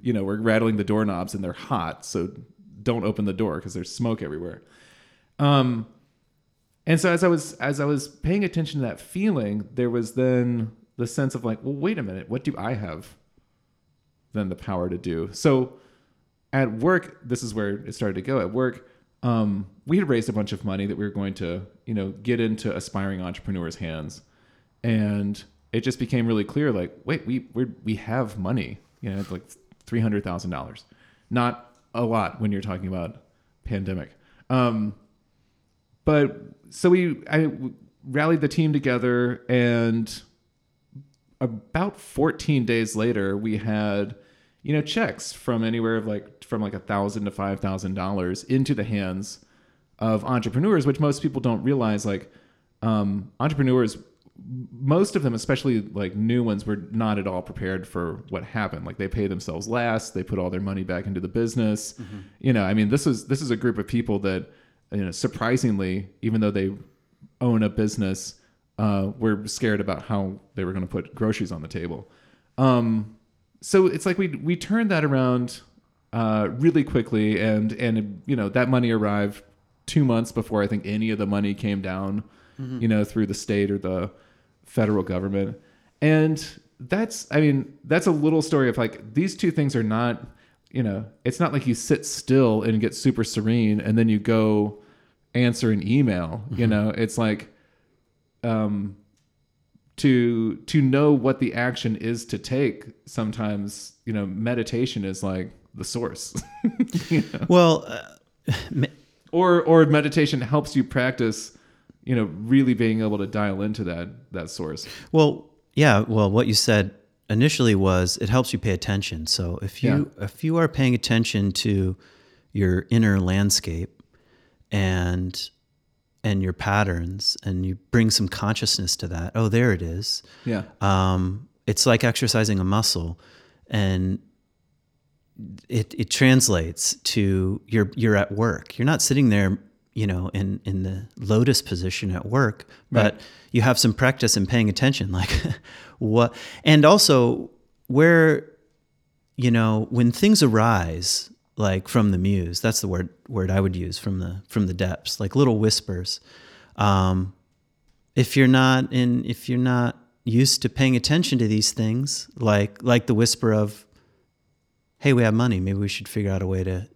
you know, we're rattling the doorknobs and they're hot, so don't open the door because there's smoke everywhere. Um, and so as I was as I was paying attention to that feeling, there was then the sense of like, well, wait a minute, what do I have then the power to do? So at work, this is where it started to go. At work, um, we had raised a bunch of money that we were going to, you know, get into aspiring entrepreneurs' hands, and it just became really clear. Like, wait, we we we have money, you know, like three hundred thousand dollars, not a lot when you're talking about pandemic. Um, but so we I rallied the team together and about 14 days later we had you know checks from anywhere of like from like a thousand to five thousand dollars into the hands of entrepreneurs which most people don't realize like um, entrepreneurs most of them especially like new ones were not at all prepared for what happened. Like they pay themselves last they put all their money back into the business. You know i mean this is this is a group of people that you know surprisingly even though they own a business uh, were scared about how they were going to put groceries on the table. Um, so it's like we we turned that around uh, really quickly and and you know that money arrived two months before i think any of the money came down you know through the state or the federal government. And that's I mean that's a little story of like these two things are not you know it's not like you sit still and get super serene and then you go answer an email you know? It's like um to to know what the action is to take sometimes you know meditation is like the source Well, uh, me- or or meditation helps you practice you know really being able to dial into that that source well, yeah. Well, what you said initially was it helps you pay attention. So if you if you are paying attention to your inner landscape and and your patterns and you bring some consciousness to that oh there it is yeah um, it's like exercising a muscle and it, it translates to you're you're at work you're not sitting there you know in in the lotus position at work but Right. you have some practice in paying attention like what and also where you know when things arise like from the muse that's the word word i would use from the from the depths like little whispers um, if you're not in if you're not used to paying attention to these things like like the whisper of hey we have money. Maybe we should figure out a way to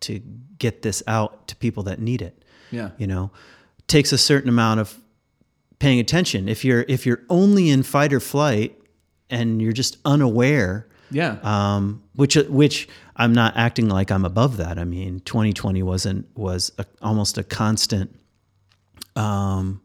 to get this out to people that need it. Yeah. You know takes a certain amount of paying attention. If you're if you're only in fight or flight and you're just unaware yeah. um, which which I'm not acting like I'm above that. I mean, 2020 wasn't was a, almost a constant, um,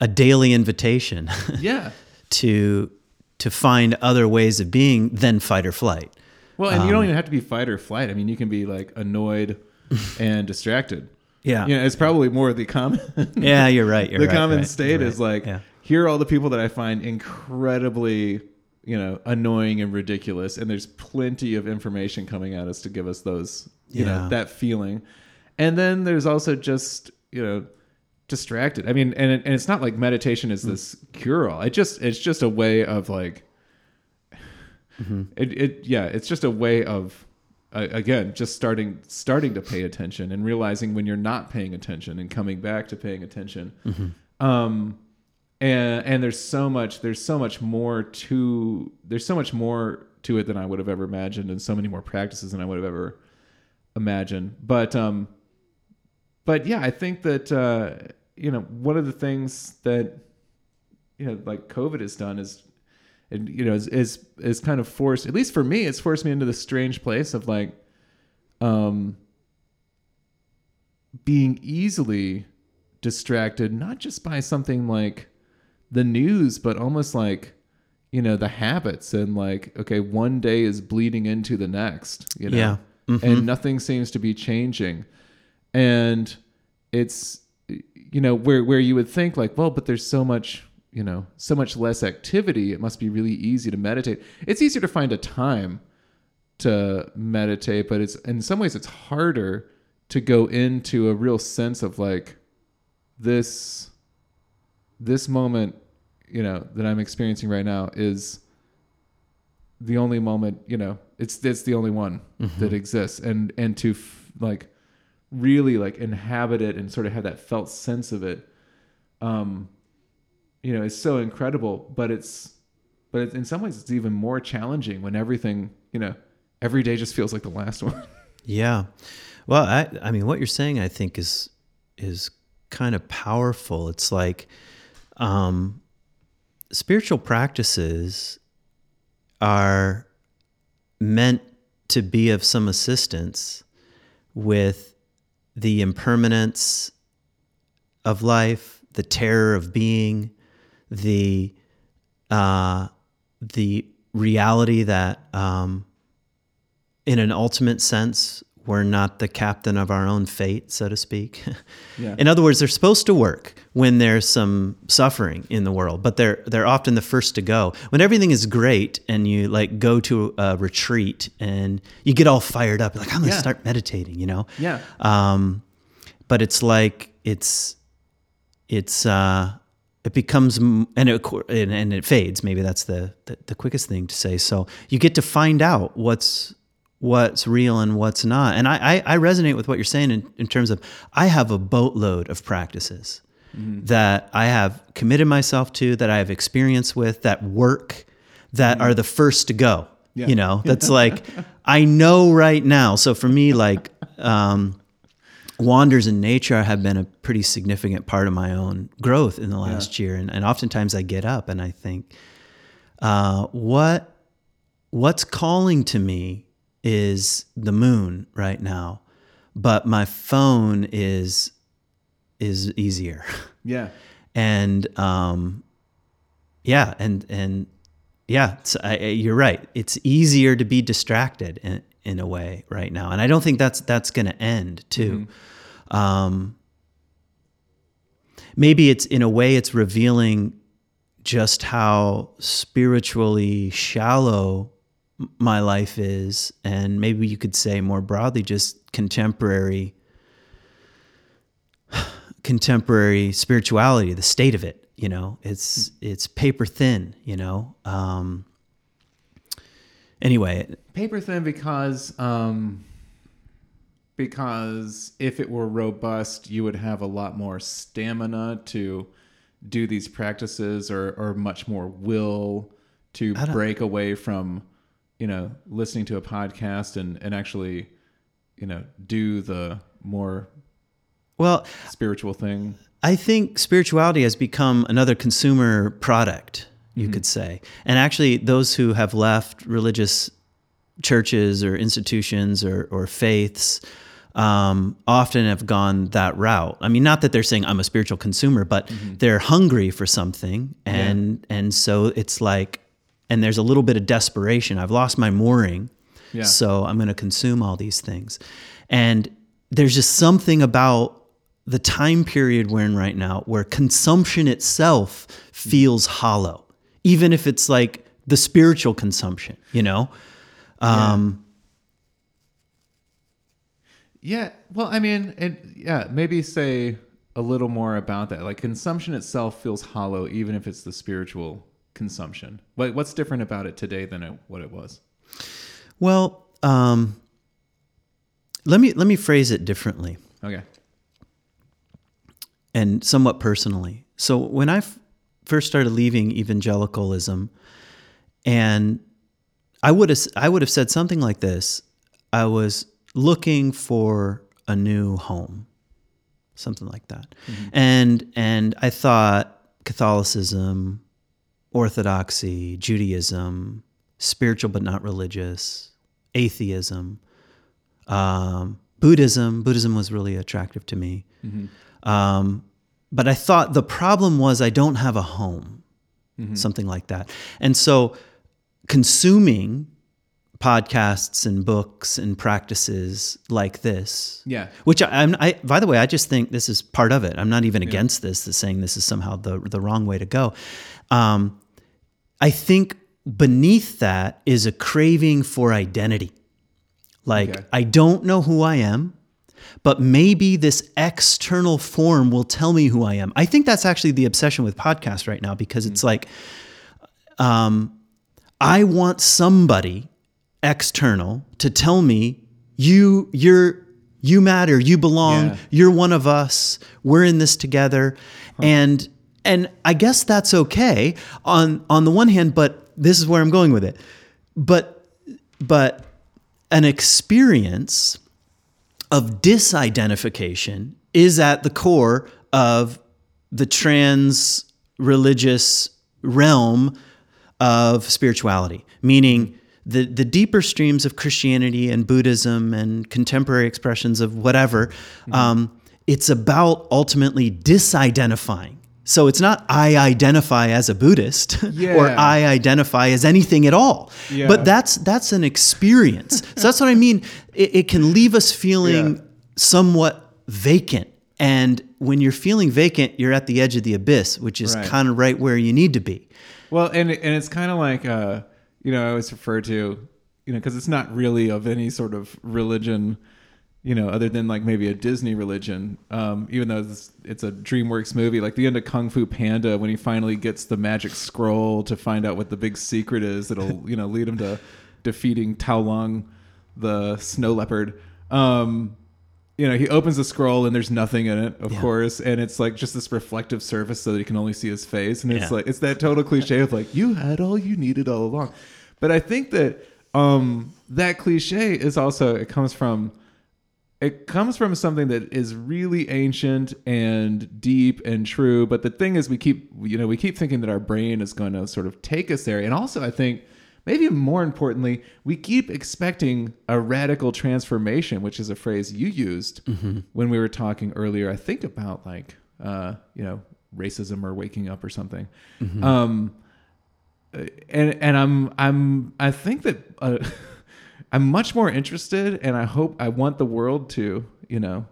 a daily invitation. Yeah. To to find other ways of being than fight or flight. Well, and you Um, don't even have to be fight or flight. I mean, you can be like annoyed and distracted. Yeah, You know, it's probably more the common yeah, you're right. You're the right, common right, state you're is like yeah. here are all the people that I find incredibly, you know, annoying and ridiculous, and there's plenty of information coming at us to give us those, you Yeah. know, that feeling. And then there's also just, you know, distracted. I mean, and and it's not like meditation Mm. is this cure all. It just it's just a way of like Mm-hmm. it, it yeah it's just a way of uh, again just starting starting to pay attention and realizing when you're not paying attention and coming back to paying attention Mm-hmm. um and and there's so much there's so much more to there's so much more to it than i would have ever imagined and so many more practices than i would have ever imagined but um but yeah i think that uh you know one of the things that you know like covid has done is and you know is, is is kind of forced at least for me it's forced me into this strange place of like um being easily distracted not just by something like the news but almost like you know the habits and like okay one day is bleeding into the next you know Yeah. Mhm. and nothing seems to be changing and it's you know where where you would think like well but there's so much you know so much less activity it must be really easy to meditate. It's easier to find a time to meditate but it's in some ways it's harder to go into a real sense of like this this moment you know that i'm experiencing right now is the only moment you know it's it's the only one that exists. And and to f- like really like inhabit it and sort of have that felt sense of it um you know is so incredible but it's but it's, in some ways it's even more challenging when everything you know every day just feels like the last one Yeah. Well, I I mean what you're saying I think is is kind of powerful. It's like um spiritual practices are meant to be of some assistance with the impermanence of life, the terror of being, the uh, the reality that um, in an ultimate sense, we're not the captain of our own fate, so to speak. Yeah. In other words, they're supposed to work when there's some suffering in the world, but they're they're often the first to go. When everything is great and you like go to a retreat and you get all fired up, like I'm gonna Yeah. start meditating, you know. yeah Um, but it's like it's it's uh, it becomes and it and, and it fades. Maybe that's the, the the quickest thing to say. So you get to find out what's what's real and what's not. And I I, I resonate with what you're saying in, in terms of I have a boatload of practices that I have committed myself to, that I have experience with, that work that are the first to go. Yeah. You know, that's like I know right now. So for me, like um, wanders in nature have been a pretty significant part of my own growth in the last year, and, and oftentimes I get up and I think, uh, what what's calling to me is the moon right now, but my phone is is easier. Yeah. and um, yeah, and and yeah, it's, I, I- you're right. It's easier to be distracted in, in a way right now, and I don't think that's that's going to end too. Um, maybe it's in a way it's revealing just how spiritually shallow my life is, and maybe you could say more broadly, just contemporary contemporary spirituality, the state of it. You know, it's it's paper thin. You know. Um, anyway, Paper thin because um because if it were robust, you would have a lot more stamina to do these practices or or much more will to break away from you know listening to a podcast and and actually you know do the more well, spiritual thing. I think spirituality has become another consumer product, you mm-hmm. could say. And actually, those who have left religious churches or institutions or, or faiths um, often have gone that route. I mean, not that they're saying I'm a spiritual consumer, but mm-hmm. they're hungry for something, and and so it's like, and there's a little bit of desperation. I've lost my mooring, Yeah. so I'm going to consume all these things, and there's just something about the time period we're in right now where consumption itself mm-hmm. feels hollow, even if it's like the spiritual consumption, you know? Um, Yeah, well, I mean, it, yeah, maybe say a little more about that. Like consumption itself feels hollow, even if it's the spiritual consumption. What, what's different about it today than it, what it was? Well, um, let me let me phrase it differently Okay. and somewhat personally. So when I first started leaving evangelicalism, and I would have I would have said something like this: I was looking for a new home, something like that, and and I thought Catholicism, Orthodoxy, Judaism, spiritual but not religious, atheism, um, Buddhism. Buddhism was really attractive to me. Um, but I thought the problem was I don't have a home, something like that. And so consuming podcasts and books and practices like this, Yeah. which I, I'm, I, by the way, I just think this is part of it. I'm not even against this, this saying this is somehow the, the wrong way to go. Um, I think beneath that is a craving for identity. Like, Okay. I don't know who I am, but maybe this external form will tell me who I am. I think that's actually the obsession with podcasts right now because it's like, um, I want somebody external to tell me you you're you matter, you belong, Yeah. you're one of us, we're in this together. And and I guess that's okay on on the one hand, but this is where I'm going with it. But but an experience of disidentification is at the core of the trans religious realm of spirituality, meaning the, the deeper streams of Christianity and Buddhism and contemporary expressions of whatever. Um, it's about ultimately disidentifying. So it's not I identify as a Buddhist or I identify as anything at all. Yeah. But that's that's an experience. so that's what I mean. It, it can leave us feeling Yeah. somewhat vacant. And when you're feeling vacant, you're at the edge of the abyss, which is Right. kind of right where you need to be. Well, and and it's kind of like uh, you know, I always refer to, you know, because it's not really of any sort of religion, you know, other than like maybe a Disney religion. Um, even though it's, it's a DreamWorks movie, like the end of Kung Fu Panda, when he finally gets the magic scroll to find out what the big secret is, that'll you know lead him to defeating Tai Lung, the snow leopard. Um, you know, he opens the scroll and there's nothing in it, of Yeah. course, and it's like just this reflective surface so that you can only see his face, and it's Yeah. like it's that total cliche of like you had all you needed all along. But I think that um that cliche is also it comes from it comes from something that is really ancient and deep and true but the thing is we keep you know we keep thinking that our brain is going to sort of take us there and also i think maybe more importantly we keep expecting a radical transformation which is a phrase you used when we were talking earlier i think about like uh, you know racism or waking up or something. Um, and and I'm I'm I think that uh, I'm much more interested, and I hope I want the world to you know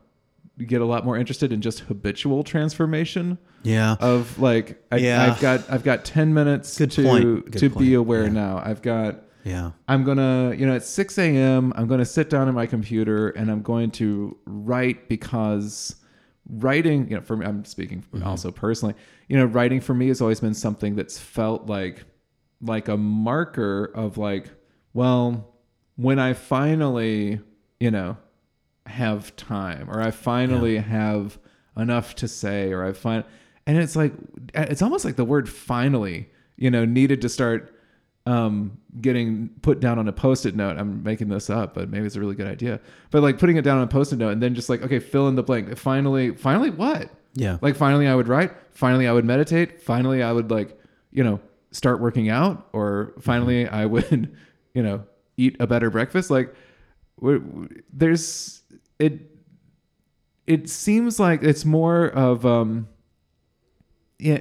get a lot more interested in just habitual transformation Yeah. of like I, Yeah. I've got I've got ten minutes Good to point. Good to point. be aware Yeah. now. I've got yeah. I'm gonna, you know, at 6 a.m., I'm gonna sit down at my computer and I'm going to write because writing, you know, for me, I'm speaking Mm-hmm. also personally, you know, writing for me has always been something that's felt like, like a marker of like, well, when I finally, you know, have time or I finally have enough to say or I find, and it's like, it's almost like the word finally, you know, needed to start um, getting put down on a post-it note. I'm making this up, but maybe it's a really good idea. But like putting it down on a post-it note and then just like, okay, fill in the blank. Finally, finally what? Yeah. Like finally I would write, finally I would meditate, finally I would like, you know, start working out or finally I would, you know, eat a better breakfast. Like there's it it seems like it's more of um yeah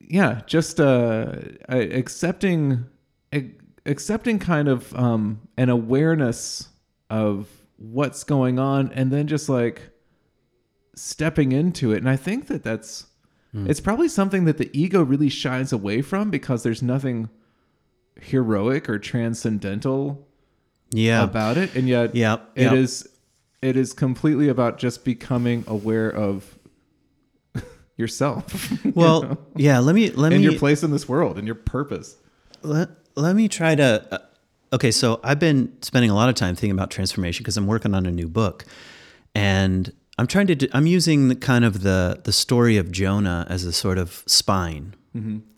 yeah just uh accepting accepting kind of um an awareness of what's going on and then just like stepping into it and i think that that's it's probably something that the ego really shies away from because there's nothing heroic or transcendental Yeah. about it and yet Yeah. it yeah. is it is completely about just becoming aware of yourself you Well, know, yeah. Let me let and me your place in this world and your purpose. Let, let me try to uh, okay so i've been spending a lot of time thinking about transformation because i'm working on a new book. And i'm trying to do, i'm using the kind of the the story of jonah as a sort of spine.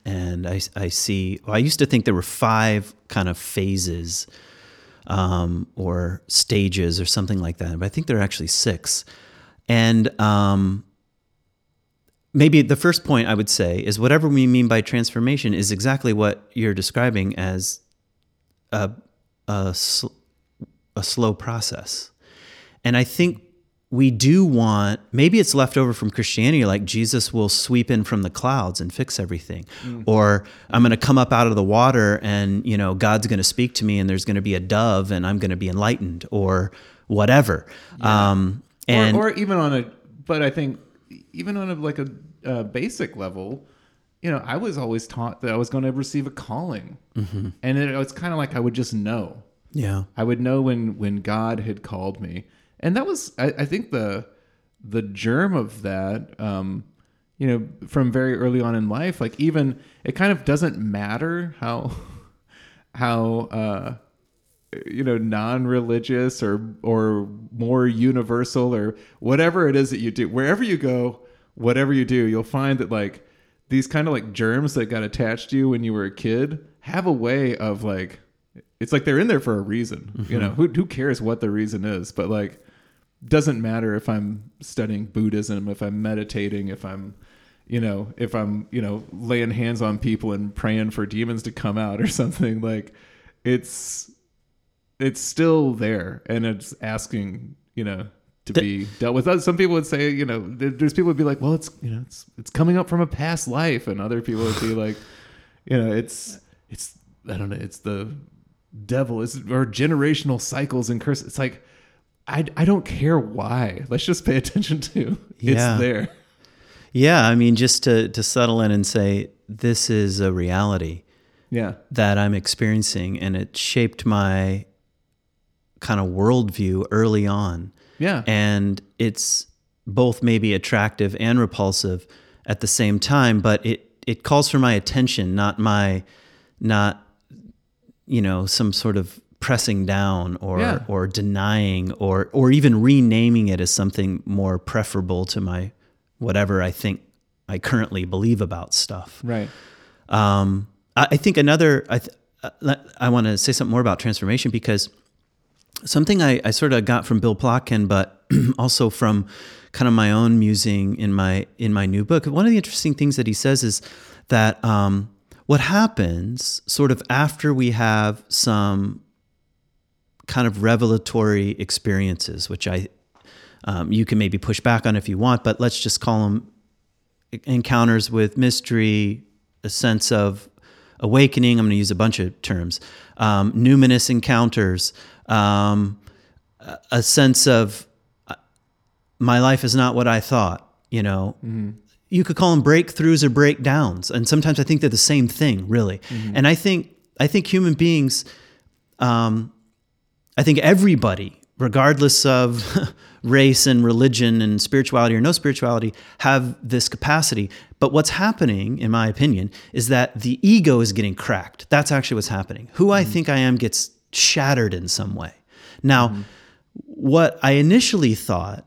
And I, I see well, i used to think there were five kind of phases um, or stages or something like that but i think there are actually six. And um, maybe the first point I would say is whatever we mean by transformation is exactly what you're describing as a a, sl- a slow process. And I think we do want maybe it's left over from Christianity like Jesus will sweep in from the clouds and fix everything or I'm going to come up out of the water and you know God's going to speak to me and there's going to be a dove and I'm going to be enlightened or whatever. Um and or, or even on a but i think even on a like a, uh basic level you know i was always taught that i was going to receive a calling Mm-hmm. and it, it's kind of like i would just know yeah. I would know when when God had called me, and that was I, I think the the germ of that. Um, you know, from very early on in life, like even it kind of doesn't matter how how uh, you know non-religious or or more universal or whatever it is that you do. Wherever you go, whatever you do, you'll find that like these kind of like germs that got attached to you when you were a kid have a way of like it's like they're in there for a reason. You mm-hmm. know, who who cares what the reason is, but like doesn't matter if I'm studying Buddhism, if I'm meditating, if I'm you know, if I'm, you know, laying hands on people and praying for demons to come out or something like it's it's still there and it's asking, you know, to The- be dealt with. Some people would say, you know, there's people would be like, well, it's, you know, it's it's coming up from a past life and other people would be like, you know, it's it's I don't know, it's the devil it's or generational cycles and curses. It's like I, I don't care why. Let's just pay attention to Yeah. it's there. Yeah, I mean, just to, to settle in and say, this is a reality Yeah. that I'm experiencing, and it shaped my kind of worldview early on. Yeah. And it's both maybe attractive and repulsive at the same time, but it, it calls for my attention, not my, not, you know, some sort of pressing down or Yeah. or denying or or even renaming it as something more preferable to my whatever I think I currently believe about stuff. Right. Um, I, I think another, I, th- uh, I want to say something more about transformation because something I, I sort of got from Bill Plotkin, but also from kind of my own musing in my in my new book. One of the interesting things that he says is that um, what happens sort of after we have some kind of revelatory experiences, which I um, you can maybe push back on if you want, but let's just call them encounters with mystery, a sense of awakening. I'm going to use a bunch of terms. Um, numinous encounters, um, a- sense of uh, my life is not what I thought. You know, you could call them breakthroughs or breakdowns, and sometimes I think they're the same thing, really. And I think I think human beings um, I think everybody, regardless of race and religion and spirituality or no spirituality, have this capacity. But what's happening, in my opinion, is that the ego is getting cracked. That's actually what's happening. Who I think I am gets shattered in some way. Now, mm-hmm. what I initially thought,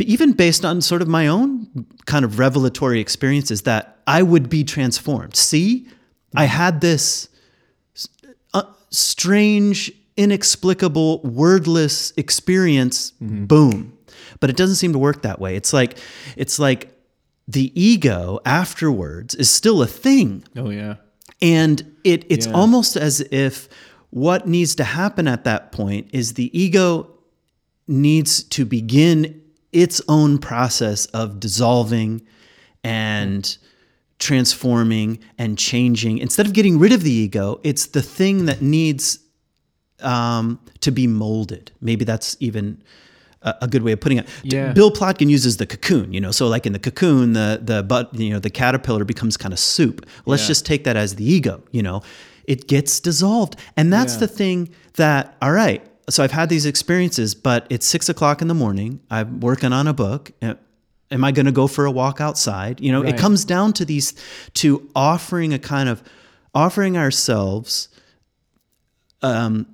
even based on sort of my own kind of revelatory experiences, that I would be transformed. See, I mm-hmm. had this uh, strange, inexplicable, wordless experience. Mm-hmm. Boom. But it doesn't seem to work that way. It's like it's like the ego afterwards is still a thing. Oh yeah. And it it's Yeah. almost as if what needs to happen at that point is the ego needs to begin its own process of dissolving and transforming and changing. Instead of getting rid of the ego, it's the thing that needs um, to be molded. Maybe that's even a, a good way of putting it. Yeah. Bill Plotkin uses the cocoon, you know, so like in the cocoon, the the but you know the caterpillar becomes kind of soup. Let's Yeah. just take that as the ego, you know, it gets dissolved, and that's Yeah. the thing that all right. So I've had these experiences, but it's six o'clock in the morning. I'm working on a book. Am I going to go for a walk outside? You know, Right. it comes down to these, to offering a kind of, offering ourselves um,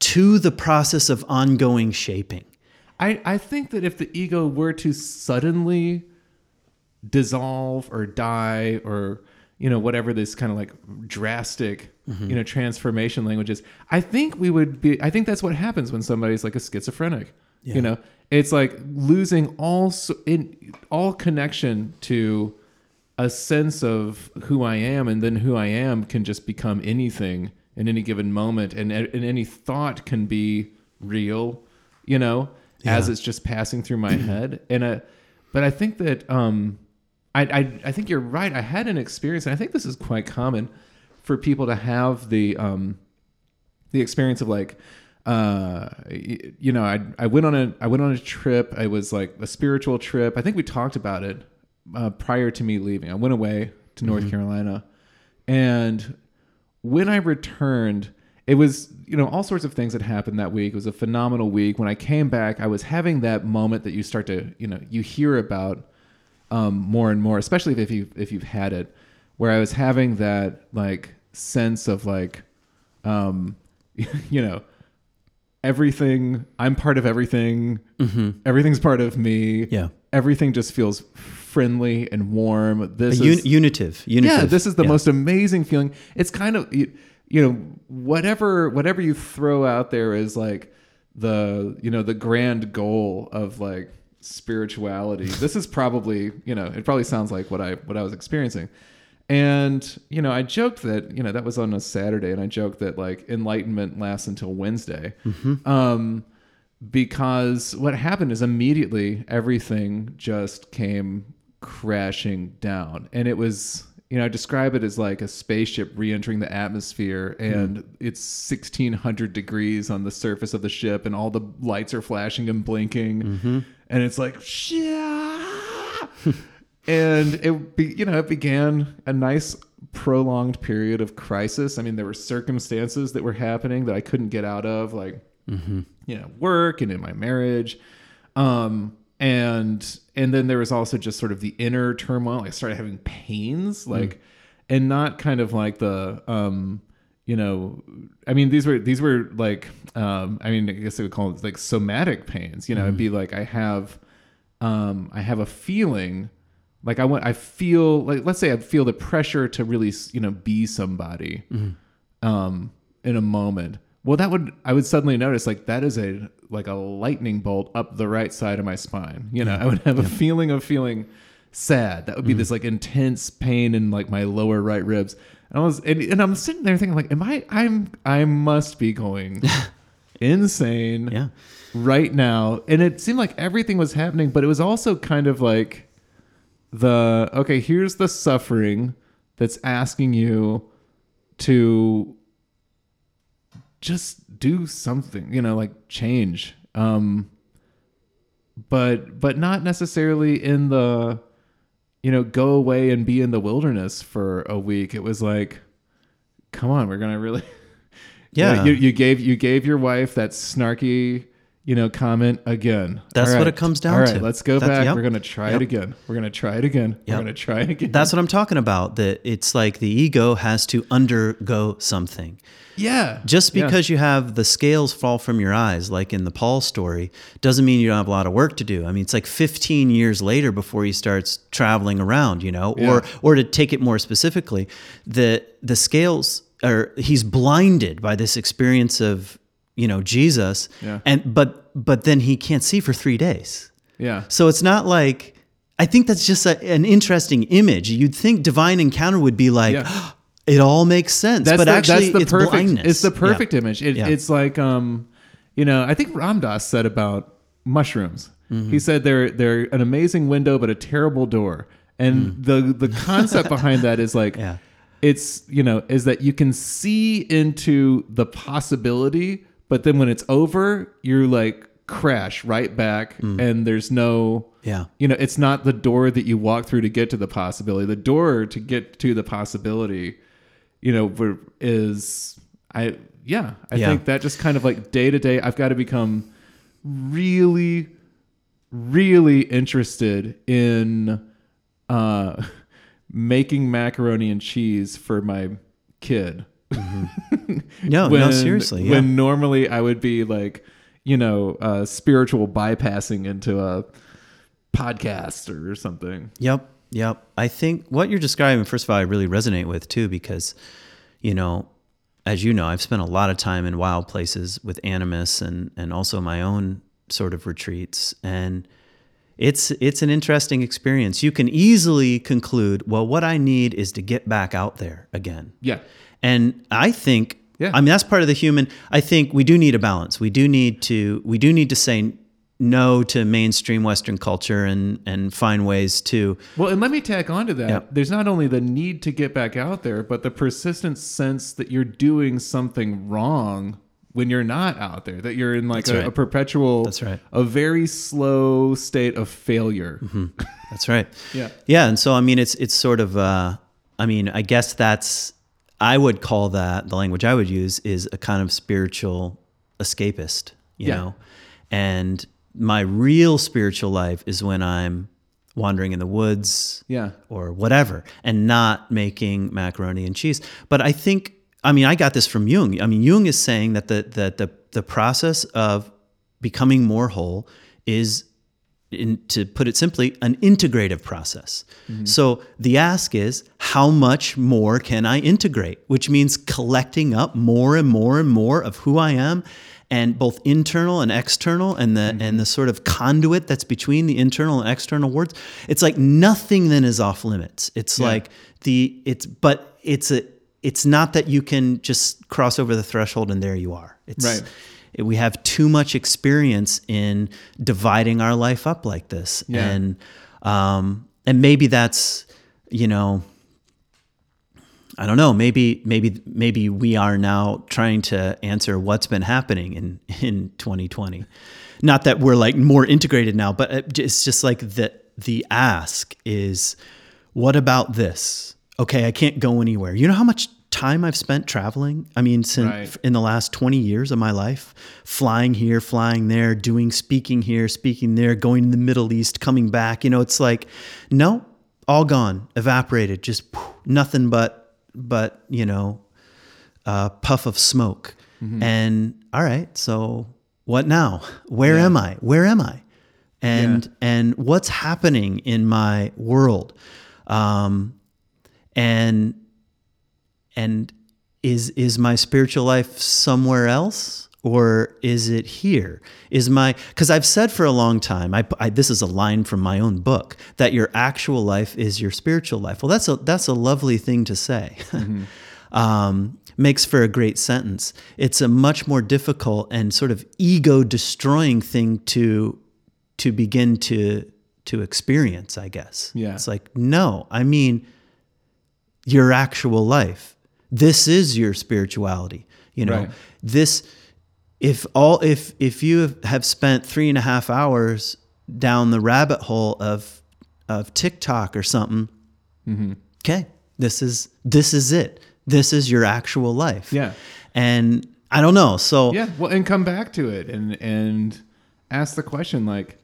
to the process of ongoing shaping. I, I think that if the ego were to suddenly dissolve or die or you know whatever this kind of like drastic you know transformation languages. I think we would be i think that's what happens when somebody's like a schizophrenic Yeah. you know? It's like losing all so- in all connection to a sense of who i am and then who i am can just become anything in any given moment and, and any thought can be real you know as it's just passing through my head. And uh but i think that um I, I i think you're right. I had an experience and i think this is quite common for people to have the um the experience of like uh you know i i went on a i went on a trip. I was like a spiritual trip. I think we talked about it uh, prior to me leaving. I went away to north carolina. And when I returned, it was, you know, all sorts of things that happened that week. It was a phenomenal week. When I came back, I was having that moment that you start to, you know, you hear about um, more and more, especially if you if you've had it, where I was having that like sense of like, um, you know, everything. I'm part of everything. Everything's part of me. Yeah. Everything just feels friendly and warm. This un- is unitive, unitive. yeah, this is the Yeah. most amazing feeling. It's kind of you, you know whatever whatever you throw out there is like the you know the grand goal of like spirituality. this is probably you know it probably sounds like what I what I was experiencing. And you know, I joked that you know that was on a Saturday, and I joked that like enlightenment lasts until Wednesday, mm-hmm. um, because what happened is immediately everything just came crashing down, and it was you know I describe it as like a spaceship re-entering the atmosphere, hmm. and it's sixteen hundred degrees on the surface of the ship, and all the lights are flashing and blinking, mm-hmm. and it's like yeah and it be, you know it began a nice prolonged period of crisis. I mean there were circumstances that were happening that i couldn't get out of like you know work and in my marriage. Um and and then there was also just sort of the inner turmoil. I started having pains like and not kind of like the um you know, I mean, these were these were like, um, I mean, I guess they would call it like somatic pains. You know, it'd be like I have, um, I have a feeling, like I want, I feel like, let's say I feel the pressure to really, you know, be somebody, um, in a moment. Well, that would I would suddenly notice like that is a like a lightning bolt up the right side of my spine. You know, I would have a feeling of feeling sad. That would be this like intense pain in like my lower right ribs. And I was and, and I'm sitting there thinking like, am I I'm I must be going insane Yeah. right now. And it seemed like everything was happening, but it was also kind of like the okay, here's the suffering that's asking you to just do something, you know, like change. Um but but not necessarily in the you know, go away and be in the wilderness for a week. It was like come on, we're to really you know, Yeah. you, you gave you gave your wife that snarky, you know, comment again. That's All what it comes down All right, to. let's go That's- back. yep. We're gonna try Yep. it again. We're gonna try it again. We're gonna try it again. That's what I'm talking about. That it's like the ego has to undergo something. yeah. Just Yeah. because you have the scales fall from your eyes, like in the Paul story, doesn't mean you don't have a lot of work to do. I mean, it's like 15 years later before he starts traveling around, you know, or Yeah. or to take it more specifically, the the scales are he's blinded by this experience of you know Jesus, Yeah. and but but then he can't see for three days. yeah. So it's not like I think that's just a, an interesting image. You'd think divine encounter would be like Yeah. it all makes sense, That's but the, actually that's the it's perfect. blindness. It's the Yeah. perfect image. It, Yeah. It's like um, you know, I think Ram Dass said about mushrooms. Mm-hmm. He said they're they're an amazing window, but a terrible door. And the the concept behind that is like, Mm. Yeah. it's you know, is that you can see into the possibility, but then when it's over, you're like crash right back, Mm. and there's no Yeah. you know, it's not the door that you walk through to get to the possibility. The door to get to the possibility, you know, is I yeah, I Yeah. think that just kind of like day to day, I've got to become really, really interested in uh, making macaroni and cheese for my kid. No, no, seriously. Yeah. When normally I would be like, you know, uh, spiritual bypassing into a podcast or something. Yep. Yep. I think what you're describing, first of all, I really resonate with too, because, you know, as you know, I've spent a lot of time in wild places with Animas and, and also my own sort of retreats. And it's it's an interesting experience. You can easily conclude, well, what I need is to get back out there again. Yeah. And I think, Yeah. I mean, that's part of the human. I think we do need a balance. We do need to, we do need to say no to mainstream Western culture and and find ways to, Well, and let me tack on to that. Yep. There's not only the need to get back out there, but the persistent sense that you're doing something wrong when you're not out there, that you're in like a, right. a perpetual, That's right. a very slow state of failure. that's right. Yeah. Yeah, and so I mean, it's it's sort of, uh, I mean, I guess that's, I would call that the language I would use is a kind of spiritual escapist, you Yeah. know, and my real spiritual life is when I'm wandering in the woods, Yeah. or whatever and not making macaroni and cheese. But I think I mean I got this from Jung. I mean Jung is saying that the that the the process of becoming more whole is in, to put it simply an integrative process. So the ask is how much more can I integrate, which means collecting up more and more and more of who I am and both internal and external and the mm-hmm. and the sort of conduit that's between the internal and external words it's like nothing then is off limits it's Yeah. like the it's but it's a it's not that you can just cross over the threshold and there you are it's Right. We have too much experience in dividing our life up like this Yeah. and um and maybe that's you know I don't know. Maybe, maybe, maybe we are now trying to answer what's been happening in in 2020. Not that we're like more integrated now, but it's just like the the ask is, what about this? Okay, I can't go anywhere. You know how much time I've spent traveling? I mean, since Right. in the last 20 years of my life, flying here, flying there, doing speaking here, speaking there, going to the Middle East, coming back. You know, it's like, no, all gone, evaporated, just nothing but but you know a puff of smoke. And all right, so what now? Where Yeah. am I? Where am I? And and what's happening in my world? Um, and and is is my spiritual life somewhere else or is it here? Is my because i've said for a long time I, I this is a line from my own book that your actual life is your spiritual life. Well that's a that's a lovely thing to say. Um, makes for a great sentence. It's a much more difficult and sort of ego destroying thing to to begin to to experience i guess. Yeah. it's like no i mean your actual life. This is your spirituality. You know, Right. this if all if if you have spent three and a half hours down the rabbit hole of of TikTok or something, Mm-hmm. okay, this is this is it. This is your actual life. Yeah. And I don't know. So Yeah, well, and come back to it and and ask the question like,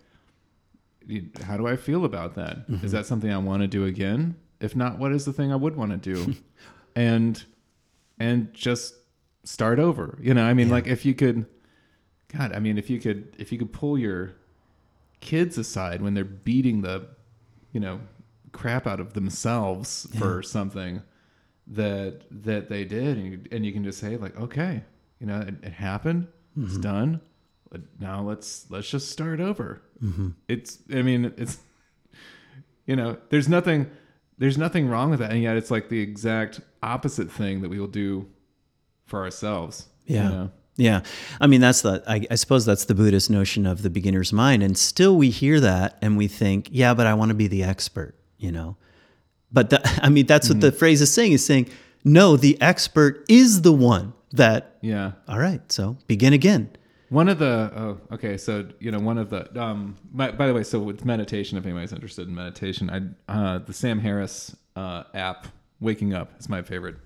how do I feel about that? Is Mm-hmm. that something I want to do again? If not, what is the thing I would want to do? and and just start over. You know, I mean, like if you could, God, I mean, if you could, if you could pull your kids aside when they're beating the, you know, crap out of themselves for something that that they did, and you, and you can just say like, okay, you know, it, it happened, it's mm-hmm. done. Now let's let's just start over. Mm-hmm. It's, I mean, it's, you know, there's nothing, there's nothing wrong with that, and yet it's like the exact opposite thing that we will do for ourselves. you Yeah. know? Yeah. I mean, that's the, I, I suppose that's the Buddhist notion of the beginner's mind. And still we hear that and we think, yeah, but I want to be the expert, you know? But the, I mean, that's what the phrase is saying is saying, no, the expert is the one that, Yeah. all right, so begin again. One of the oh okay so you know one of the um by, by the way so with meditation if anybody's interested in meditation I uh the Sam Harris uh app Waking Up is my favorite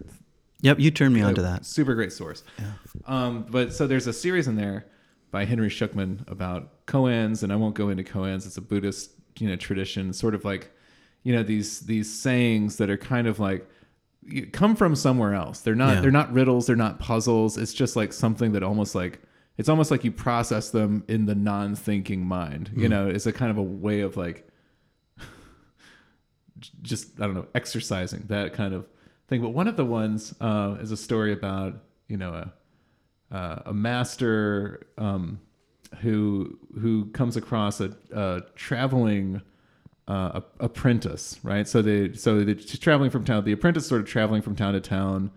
Yep. You turned me on to that. super great source Yeah. um but so there's a series in there by Henry Shukman about koans and I won't go into koans it's a Buddhist you know tradition sort of like you know these these sayings that are kind of like you come from somewhere else they're not Yeah. they're not riddles they're not puzzles it's just like something that almost like it's almost like you process them in the non-thinking mind you know it's a kind of a way of like just i don't know exercising that kind of thing but one of the ones uh, is a story about you know a uh, a master um, who who comes across a, a traveling uh, apprentice, right? So they so they're traveling from town. The apprentice sort of traveling from town to town,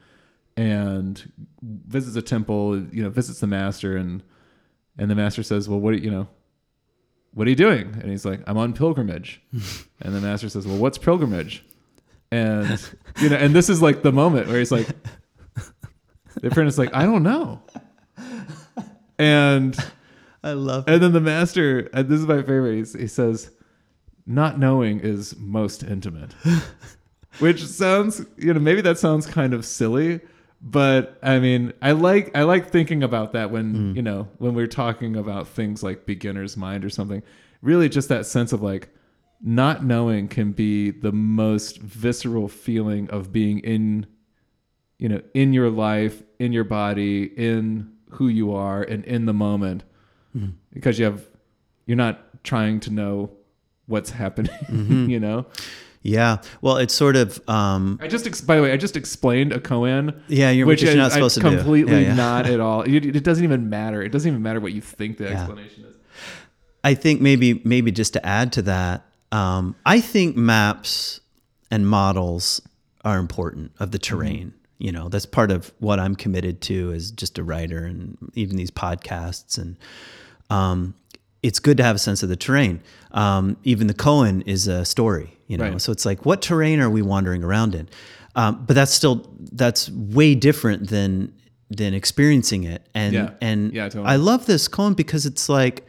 and visits a temple. You know, visits the master, and and the master says, "Well, what you know, what are you doing?" And he's like, "I'm on pilgrimage." and the master says, "Well, what's pilgrimage?" And you know, and this is like the moment where he's like, the apprentice is like, "I don't know," and I love and then the master, and this is my favorite. He's, he says, "Not knowing is most intimate," which sounds, you know, maybe that sounds kind of silly, but I mean, I like I like thinking about that when mm. you know when we're talking about things like beginner's mind or something. Really, just that sense of like not knowing can be the most visceral feeling of being in you know in your life in your body in who you are and in the moment. Mm-hmm. Because you have you're not trying to know what's happening mm-hmm. you know Yeah. Well, it's sort of, um, i just ex- by the way i just explained a koan Yeah, you're- which which you're I- not supposed I to do. completely Yeah, yeah. not at all it, it doesn't even matter it doesn't even matter what you think the explanation is I think maybe maybe just to add to that, um, I think maps and models are important of the terrain. You know, that's part of what I'm committed to as just a writer and even these podcasts. And um, it's good to have a sense of the terrain. Um, even the koan is a story. You know, Right. so it's like, what terrain are we wandering around in? Um, but that's still that's way different than than experiencing it. And Yeah. and Yeah, totally. I love this koan because it's like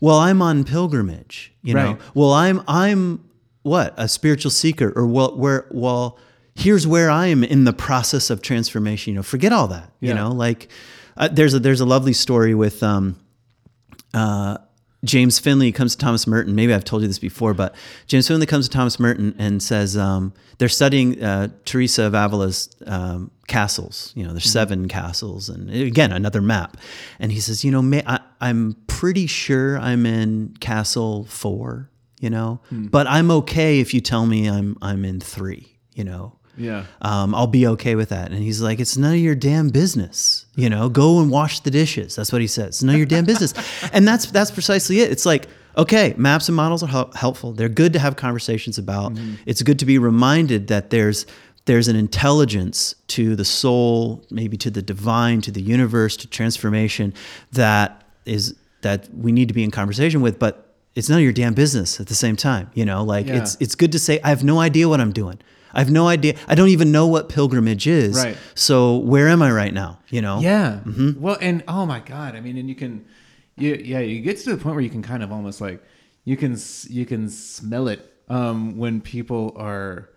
well i'm on pilgrimage you know well i'm i'm what a spiritual seeker or well where well here's where i am in the process of transformation you know forget all that you know like uh, there's a there's a lovely story with um uh James Finley comes to Thomas Merton. Maybe I've told you this before, but James Finley comes to Thomas Merton and says um, they're studying uh, Teresa of Avila's um, castles. You know, there's seven castles, and again another map. And he says, you know, may, I, I'm pretty sure I'm in castle four. You know, but I'm okay if you tell me I'm I'm in three. You know, Yeah. um, I'll be okay with that. And he's like, it's none of your damn business. You know, go and wash the dishes. That's what he says. It's none of your damn business. And that's that's precisely it. It's like, okay, maps and models are hel- helpful. They're good to have conversations about. It's good to be reminded that there's there's an intelligence to the soul, maybe to the divine, to the universe, to transformation that is that we need to be in conversation with, but it's none of your damn business at the same time. You know, like Yeah. it's it's good to say, I have no idea what I'm doing. I have no idea. I don't even know what pilgrimage is. Right. So where am I right now? You know? Yeah. Well, and oh my god, I mean, and you can, you yeah, you get to the point where you can kind of almost like you can you can smell it um, when people are,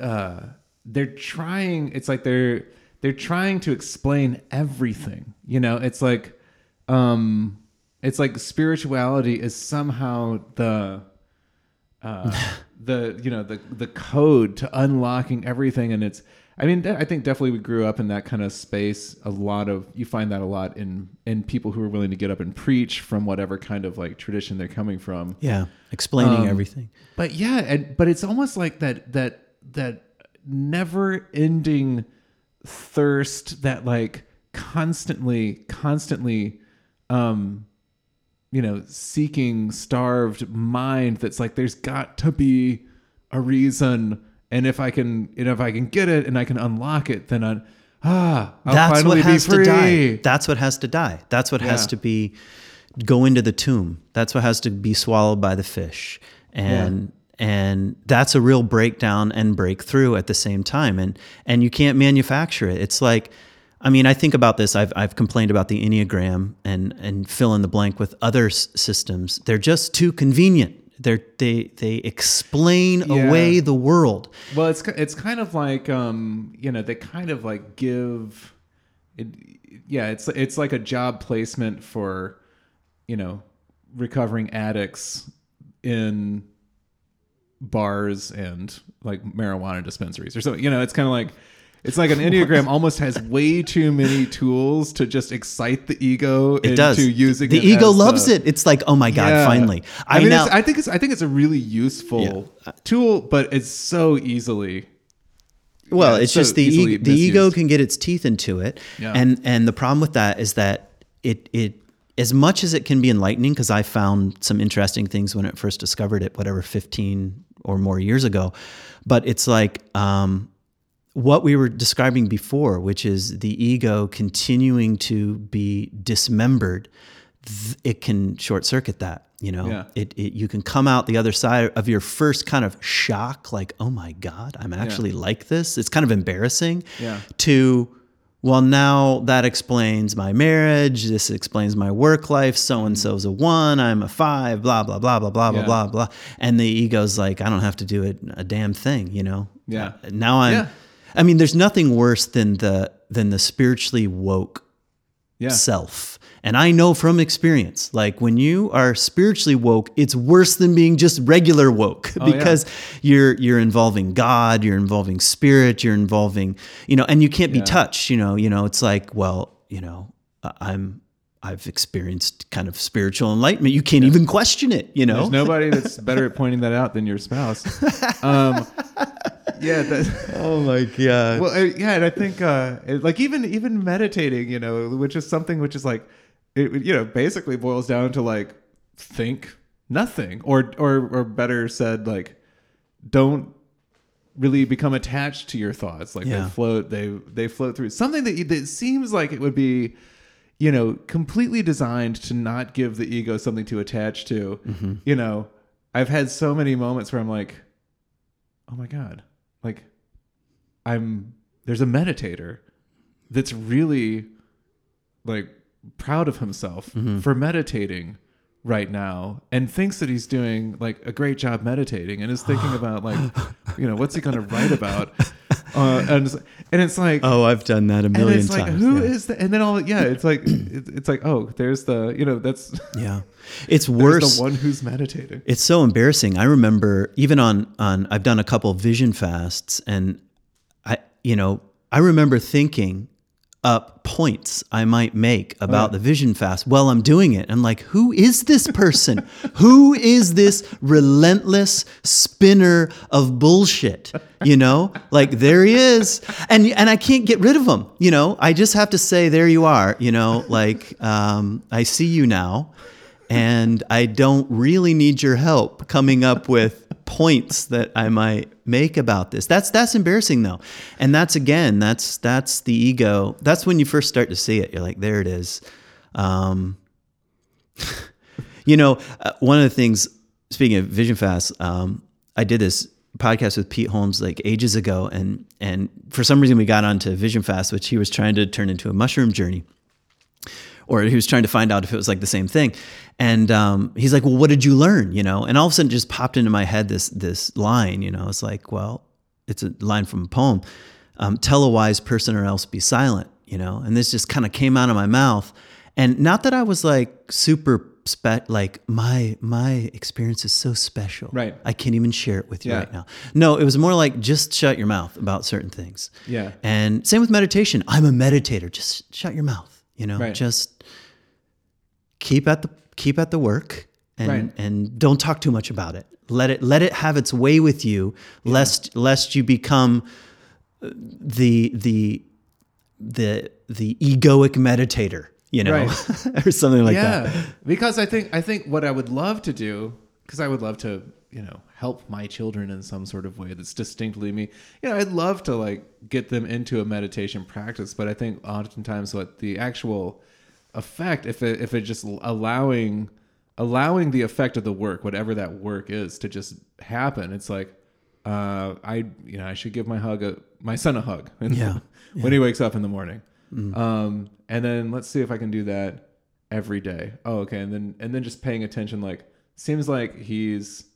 uh, they're trying. It's like they're they're trying to explain everything. You know, it's like, um, it's like spirituality is somehow the uh, the you know the the code to unlocking everything and it's i mean i think definitely we grew up in that kind of space a lot of you find that a lot in in people who are willing to get up and preach from whatever kind of like tradition they're coming from Yeah. Explaining Um, everything. but yeah and but it's almost like that that that never ending thirst that like constantly constantly um you know seeking starved mind that's like there's got to be a reason and if i can and if i can get it and i can unlock it then i ah i'll That's finally what has be free to die. That's what has to die. That's what Yeah. has to be go into the tomb. That's what has to be swallowed by the fish. And and that's a real breakdown and breakthrough at the same time. And and you can't manufacture it. It's like I mean, I think about this. I've, I've complained about the Enneagram and, and fill in the blank with other s- systems. They're just too convenient. They're, they, they explain Yeah. away the world. Well, it's it's kind of like um, you know they kind of like give, it, yeah, it's it's like a job placement for, you know, recovering addicts in bars and like marijuana dispensaries or something. You know, it's kind of like. It's like an enneagram almost has way too many tools to just excite the ego It into does. using the it ego loves the- it. It's like, oh my God, Yeah. finally. I, I, mean, now, it's, I think it's I think it's a really useful tool, but it's so easily Well, Yeah, it's so just the e- the ego can get its teeth into it, Yeah. and and the problem with that is that it it as much as it can be enlightening because I found some interesting things when it first discovered it, whatever fifteen or more years ago, but it's like um, what we were describing before, which is the ego continuing to be dismembered. It can short circuit that. You know, Yeah. it, it you can come out the other side of your first kind of shock, like, oh my God, I'm actually like this. It's kind of embarrassing. Yeah. To well, now that explains my marriage. This explains my work life. So and mm-hmm. so's a one. I'm a five. Blah blah blah blah blah blah Yeah. blah blah. And the ego's like, I don't have to do it a damn thing. You know. Yeah. Uh, now I'm. Yeah. I mean, there's nothing worse than the than the spiritually woke yeah. self. And I know from experience, like when you are spiritually woke, it's worse than being just regular woke Oh, yeah. because you're you're involving God, you're involving spirit, you're involving, you know, and you can't be Yeah. touched, you know, you know, it's like, well, you know, I'm I've experienced kind of spiritual enlightenment. You can't even question it, you know. There's nobody that's better at pointing that out than your spouse. Um, yeah. That, oh my god. well, uh, yeah, and I think uh, it- like even even meditating, you know, which is something which is like, it you know basically boils down to like think nothing, or or or better said, like don't really become attached to your thoughts. Like Yeah. they float, they they float through something that that seems like it would be. You know, completely designed to not give the ego something to attach to. Mm-hmm. You know, I've had so many moments where I'm like, oh my god. Like i'm there's a meditator that's really like proud of himself mm-hmm. for meditating right now and thinks that he's doing like a great job meditating and is thinking about like you know what's he going to write about uh, and it's, and it's like Oh, I've done that a and million it's like times. who yeah. is that? And then all yeah, it's like it's, it's like oh, there's the you know that's yeah. It's worse. the one who's meditating. It's so embarrassing. I remember even on on I've done a couple vision fasts and I you know, I remember thinking up points I might make about the vision fast while I'm doing it. I'm like, who is this person? who is this relentless spinner of bullshit? You know? Like there he is. And and I can't get rid of him, you know? I just have to say there you are, you know, like um, I see you now and I don't really need your help coming up with points that I might make about this. That's that's embarrassing though. And that's again, that's that's the ego. That's when you first start to see it. You're like, there it is. Um, you know, uh, one of the things speaking of Vision Fast, um, I did this podcast with Pete Holmes like ages ago and and for some reason we got onto Vision Fast, which he was trying to turn into a mushroom journey or he was trying to find out if it was like the same thing. And um, he's like, "Well, what did you learn?" You know, and all of a sudden, it just popped into my head this this line. You know, it's like, well, it's a line from a poem. Um, Tell a wise person, or else be silent. You know, and this just kind of came out of my mouth. And not that I was like super spe- like my my experience is so special. Right. I can't even share it with you Yeah. right now. No, it was more like just shut your mouth about certain things. Yeah. And same with meditation. I'm a meditator. Just shut your mouth. You know, Right. just keep at the keep at the work and Right. and don't talk too much about it. Let it let it have its way with you, lest lest you become uh, the the the the egoic meditator, you know, Right. or something like yeah, that. because I think I think what I would love to do, because I would love to, you know, help my children in some sort of way that's distinctly me. You know, I'd love to like get them into a meditation practice, but I think oftentimes what the actual effect, if it, if it just allowing allowing the effect of the work, whatever that work is, to just happen, it's like. Uh, I you know I should give my hug a my son a hug Yeah. when he wakes up in the morning. Um, and then let's see if I can do that every day. Oh, okay. And then and then just paying attention. Like seems like he's,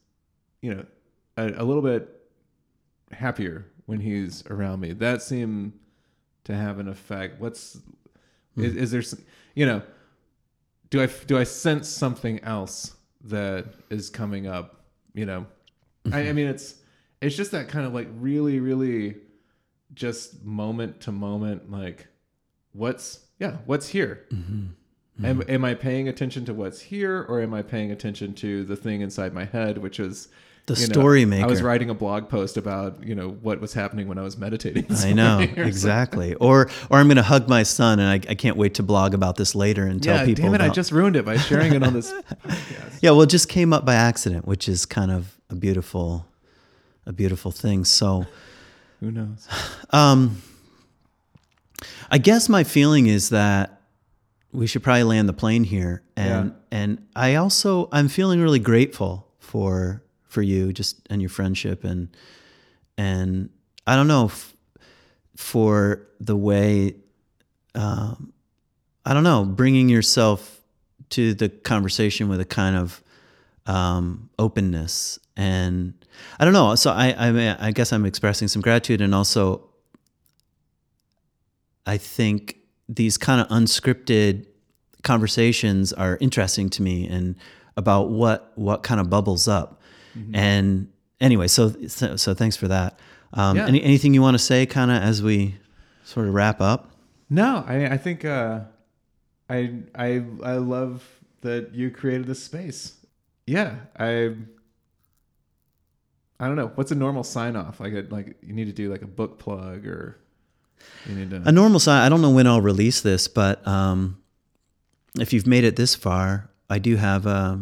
you know, a, a little bit happier when he's around me. That seemed to have an effect. What's is, is there? You know, do I do I sense something else that is coming up? You know, I, I mean it's it's just that kind of like really really just moment to moment like what's yeah what's here? Mm-hmm. Am, mm-hmm. am i paying attention to what's here or am i paying attention to the thing inside my head which is The you know, story i was writing a blog post about you know what was happening when i was meditating I know exactly. Or or I'm going to hug my son, and I, I can't wait to blog about this later and tell yeah people. damn it i just ruined it by sharing it on this podcast Yeah, well, it just came up by accident, which is kind of a beautiful, a beautiful thing. So, who knows um, I guess my feeling is that we should probably land the plane here, and and I also I'm feeling really grateful for for you just and your friendship and and I don't know for the way um, I don't know bringing yourself to the conversation with a kind of um, openness and I don't know. So I, I, mean, I guess I'm expressing some gratitude and also I think these kind of unscripted conversations are interesting to me and about what what kind of bubbles up. And anyway, so, so so thanks for that. Um, Yeah. any, anything you want to say, kind of as we sort of wrap up? No, I, I think uh, I I I love that you created this space. Yeah, I I don't know what's a normal sign off. Like a, like you need to do like a book plug or you need to. A normal sign. I don't know when I'll release this, but um, if you've made it this far, I do have a,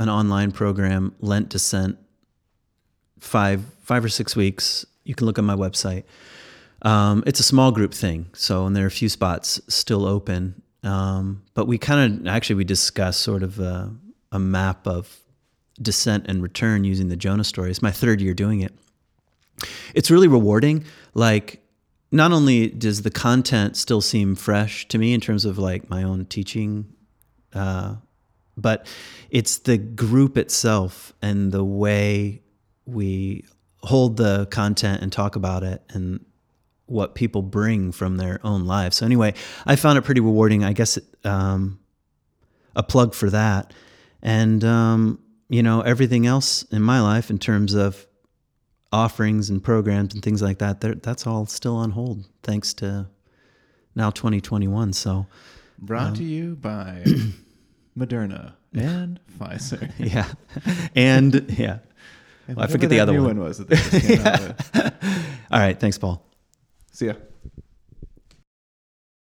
an online program, Lent Descent, five five or six weeks. You can look on my website. Um, it's a small group thing, so and there are a few spots still open. Um, but we kind of actually we discussed sort of a, a map of descent and return using the Jonah story. It's my third year doing it. It's really rewarding. Like, not only does the content still seem fresh to me in terms of like my own teaching, uh, but it's the group itself and the way we hold the content and talk about it and what people bring from their own lives. So anyway, I found it pretty rewarding. I guess um, a plug for that, and um, you know everything else in my life in terms of offerings and programs and things like that. That's all still on hold, thanks to now 2021. So brought um, to you by Moderna and Pfizer. Yeah, and yeah. And Well, I forget the other one. one was that they just came out with. All right, thanks, Paul. See ya.